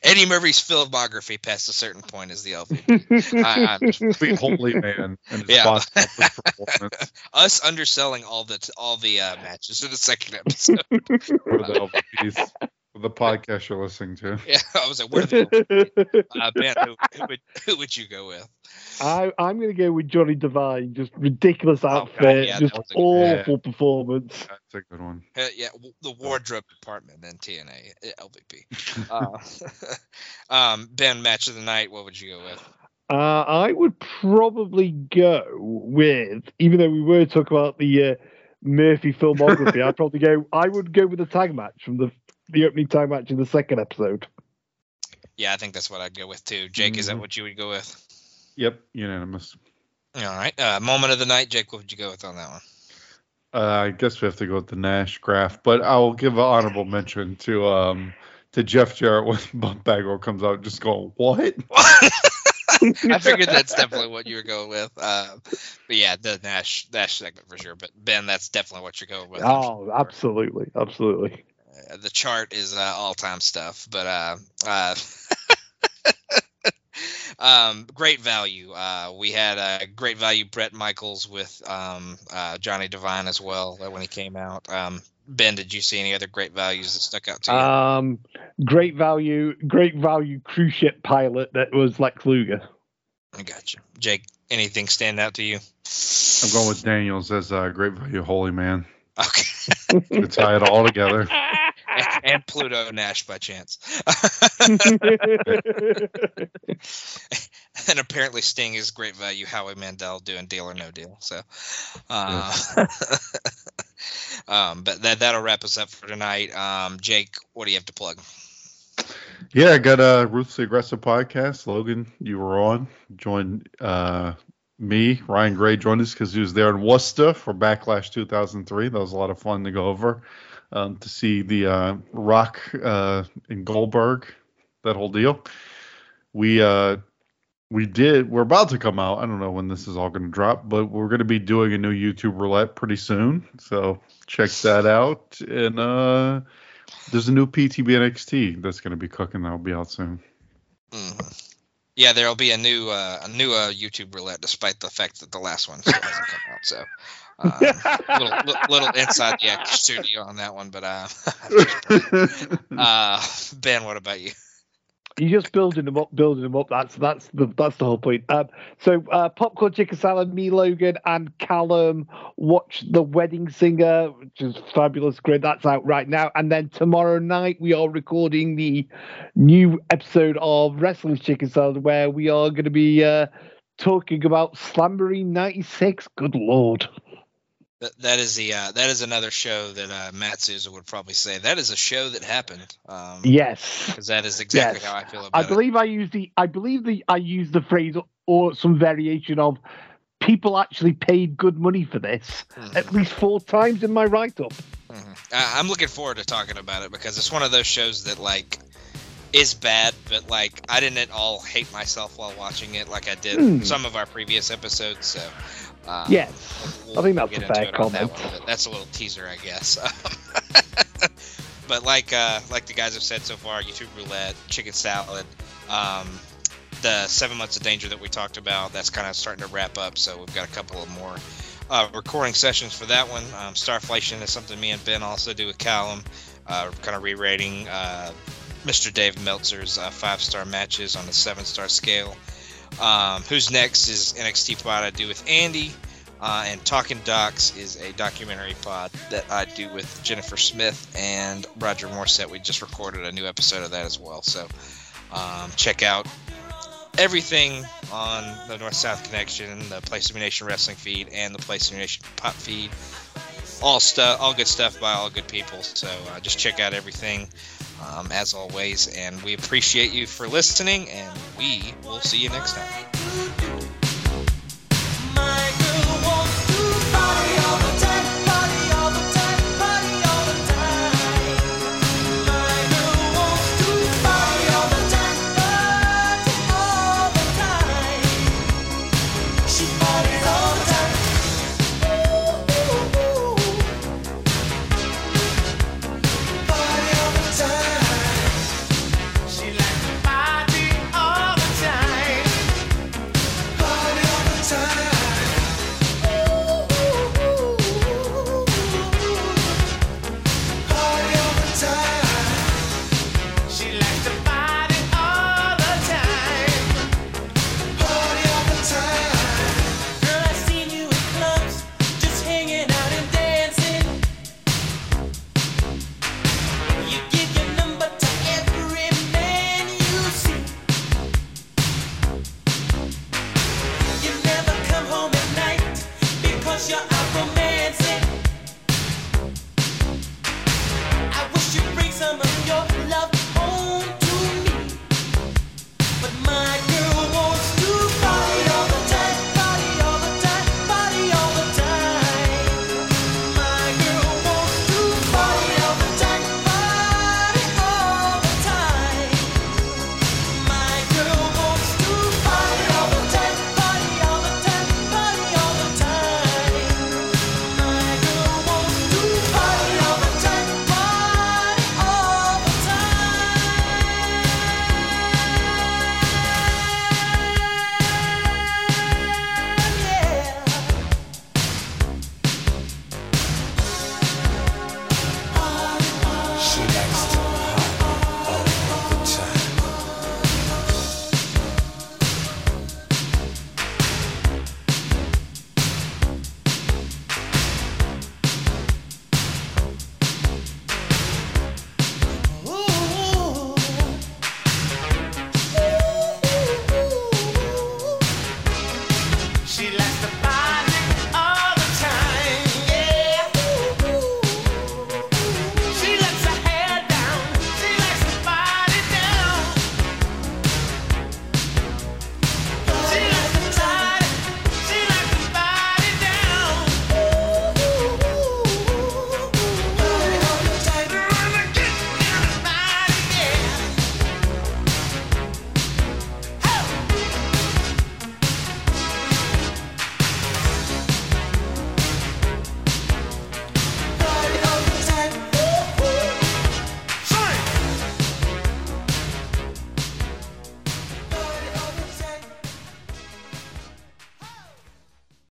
Speaker 1: Eddie Murphy's filmography past a certain point is the LVP. I, I'm just,
Speaker 2: holy man and his
Speaker 1: Yeah.
Speaker 2: box office performance
Speaker 1: us underselling all the all the uh, matches in the second episode.
Speaker 2: For the LVPs, for the podcast you're listening to.
Speaker 1: Yeah, I was like, where the uh, Ben? Who, who would who would you go with?
Speaker 3: I, I'm going to go with Johnny Devine. Just ridiculous
Speaker 1: God,
Speaker 3: outfit,
Speaker 1: yeah,
Speaker 3: just
Speaker 1: that was good-
Speaker 3: awful performance.
Speaker 2: That's a good one.
Speaker 1: Uh, yeah, the wardrobe department in TNA LVP. Uh, um, Ben, match of the night. What would you go with?
Speaker 3: Uh, I would probably go with, even though we were talking about the uh, Murphy filmography, I'd probably go. I would go with the tag match from the the opening tag match in the second episode.
Speaker 1: Yeah, I think that's what I'd go with too. Jake, is that
Speaker 2: Mhm.
Speaker 1: what you would go with?
Speaker 2: Yep, unanimous.
Speaker 1: All right. Uh, moment of the night, Jake. What would you go with on that one?
Speaker 2: Uh, I guess we have to go with the Nash graph, but I will give an honorable mention to um to Jeff Jarrett when Bump Bagwell comes out, just going what?
Speaker 1: I figured that's definitely what you were going with. Uh, but yeah, the Nash Nash segment for sure. But Ben, that's definitely what you're going with.
Speaker 3: Oh, absolutely, absolutely.
Speaker 1: Uh, the chart is uh, all time stuff, but uh, uh, um, great value. Uh, we had a great value Bret Michaels with um, uh, Johnny Devine as well uh, when he came out. Um, ben, did you see any other great values that stuck out to you?
Speaker 3: Um, great value, great value cruise ship pilot that was Lex Luger.
Speaker 1: I got you, Jake. Anything stand out to you?
Speaker 2: I'm going with Daniels as a great value holy man.
Speaker 1: Okay.
Speaker 2: to tie it all together.
Speaker 1: and Pluto Nash by chance. and apparently Sting is great value. Howie Mandel doing Deal or No Deal. So, uh, um, but that that'll wrap us up for tonight. Um, Jake, what do you have to plug?
Speaker 2: Yeah, I got a Ruthlessly Aggressive podcast. Logan, you were on. Join uh, me, Ryan Gray joined us because he was there in Worcester for Backlash 2003. That was a lot of fun to go over um, to see the uh, Rock uh, in Goldberg, that whole deal. We uh, we did. We're about to come out. I don't know when this is all going to drop, but we're going to be doing a new YouTube roulette pretty soon. So check that out. And uh, there's a new PTB NXT that's going to be cooking. That'll be out soon.
Speaker 1: Mm. Yeah, there'll be a new uh, a new uh, YouTube roulette, despite the fact that the last one hasn't come out. So, um, little, little, little inside the X studio on that one. But uh, uh, Ben, what about you?
Speaker 3: You're just building them up, building them up. That's that's the that's the whole point. Um, so uh, popcorn chicken salad, me Logan and Callum watch the Wedding Singer, which is fabulous. Great, that's out right now. And then tomorrow night we are recording the new episode of Wrestling Chicken Salad, where we are going to be uh, talking about Slamboree '96. Good lord.
Speaker 1: That, that is the uh, that is another show that uh, Matt Souza would probably say that is a show that happened. Um,
Speaker 3: yes,
Speaker 1: because that is exactly
Speaker 3: yes.
Speaker 1: how I feel about it.
Speaker 3: I
Speaker 1: it.
Speaker 3: believe I used the I believe the I used the phrase or some variation of people actually paid good money for this
Speaker 1: Mhm.
Speaker 3: at least four times in my write up.
Speaker 1: Mhm. I, I'm looking forward to talking about it because it's one of those shows that like is bad, but like I didn't at all hate myself while watching it like I did
Speaker 3: Hmm.
Speaker 1: some of our previous episodes. So uh,
Speaker 3: Yes,
Speaker 1: we'll-
Speaker 3: I think
Speaker 1: we'll
Speaker 3: that's a fair
Speaker 1: into it on that
Speaker 3: comment.
Speaker 1: one, that's a little teaser, I guess. but like uh, like the guys have said so far, YouTube roulette, chicken salad, um, the seven months of danger that we talked about, that's kind of starting to wrap up. So we've got a couple of more uh, recording sessions for that one. Um, Starflation is something me and Ben also do with Callum, uh, kind of re-rating uh, Mr. Dave Meltzer's uh, five-star matches on a seven-star scale. Um, Who's next is NXT pod I do with Andy. Uh, and Talking Docs is a documentary pod that I do with Jennifer Smith and Roger Morset. We just recorded a new episode of that as well. So um, check out everything on the North South Connection, the Place of Nation Wrestling feed, and the Place of Nation pop feed. All stuff, all good stuff by all good people. So uh, just check out everything um, as always. And we appreciate you for listening, and we will see you next time.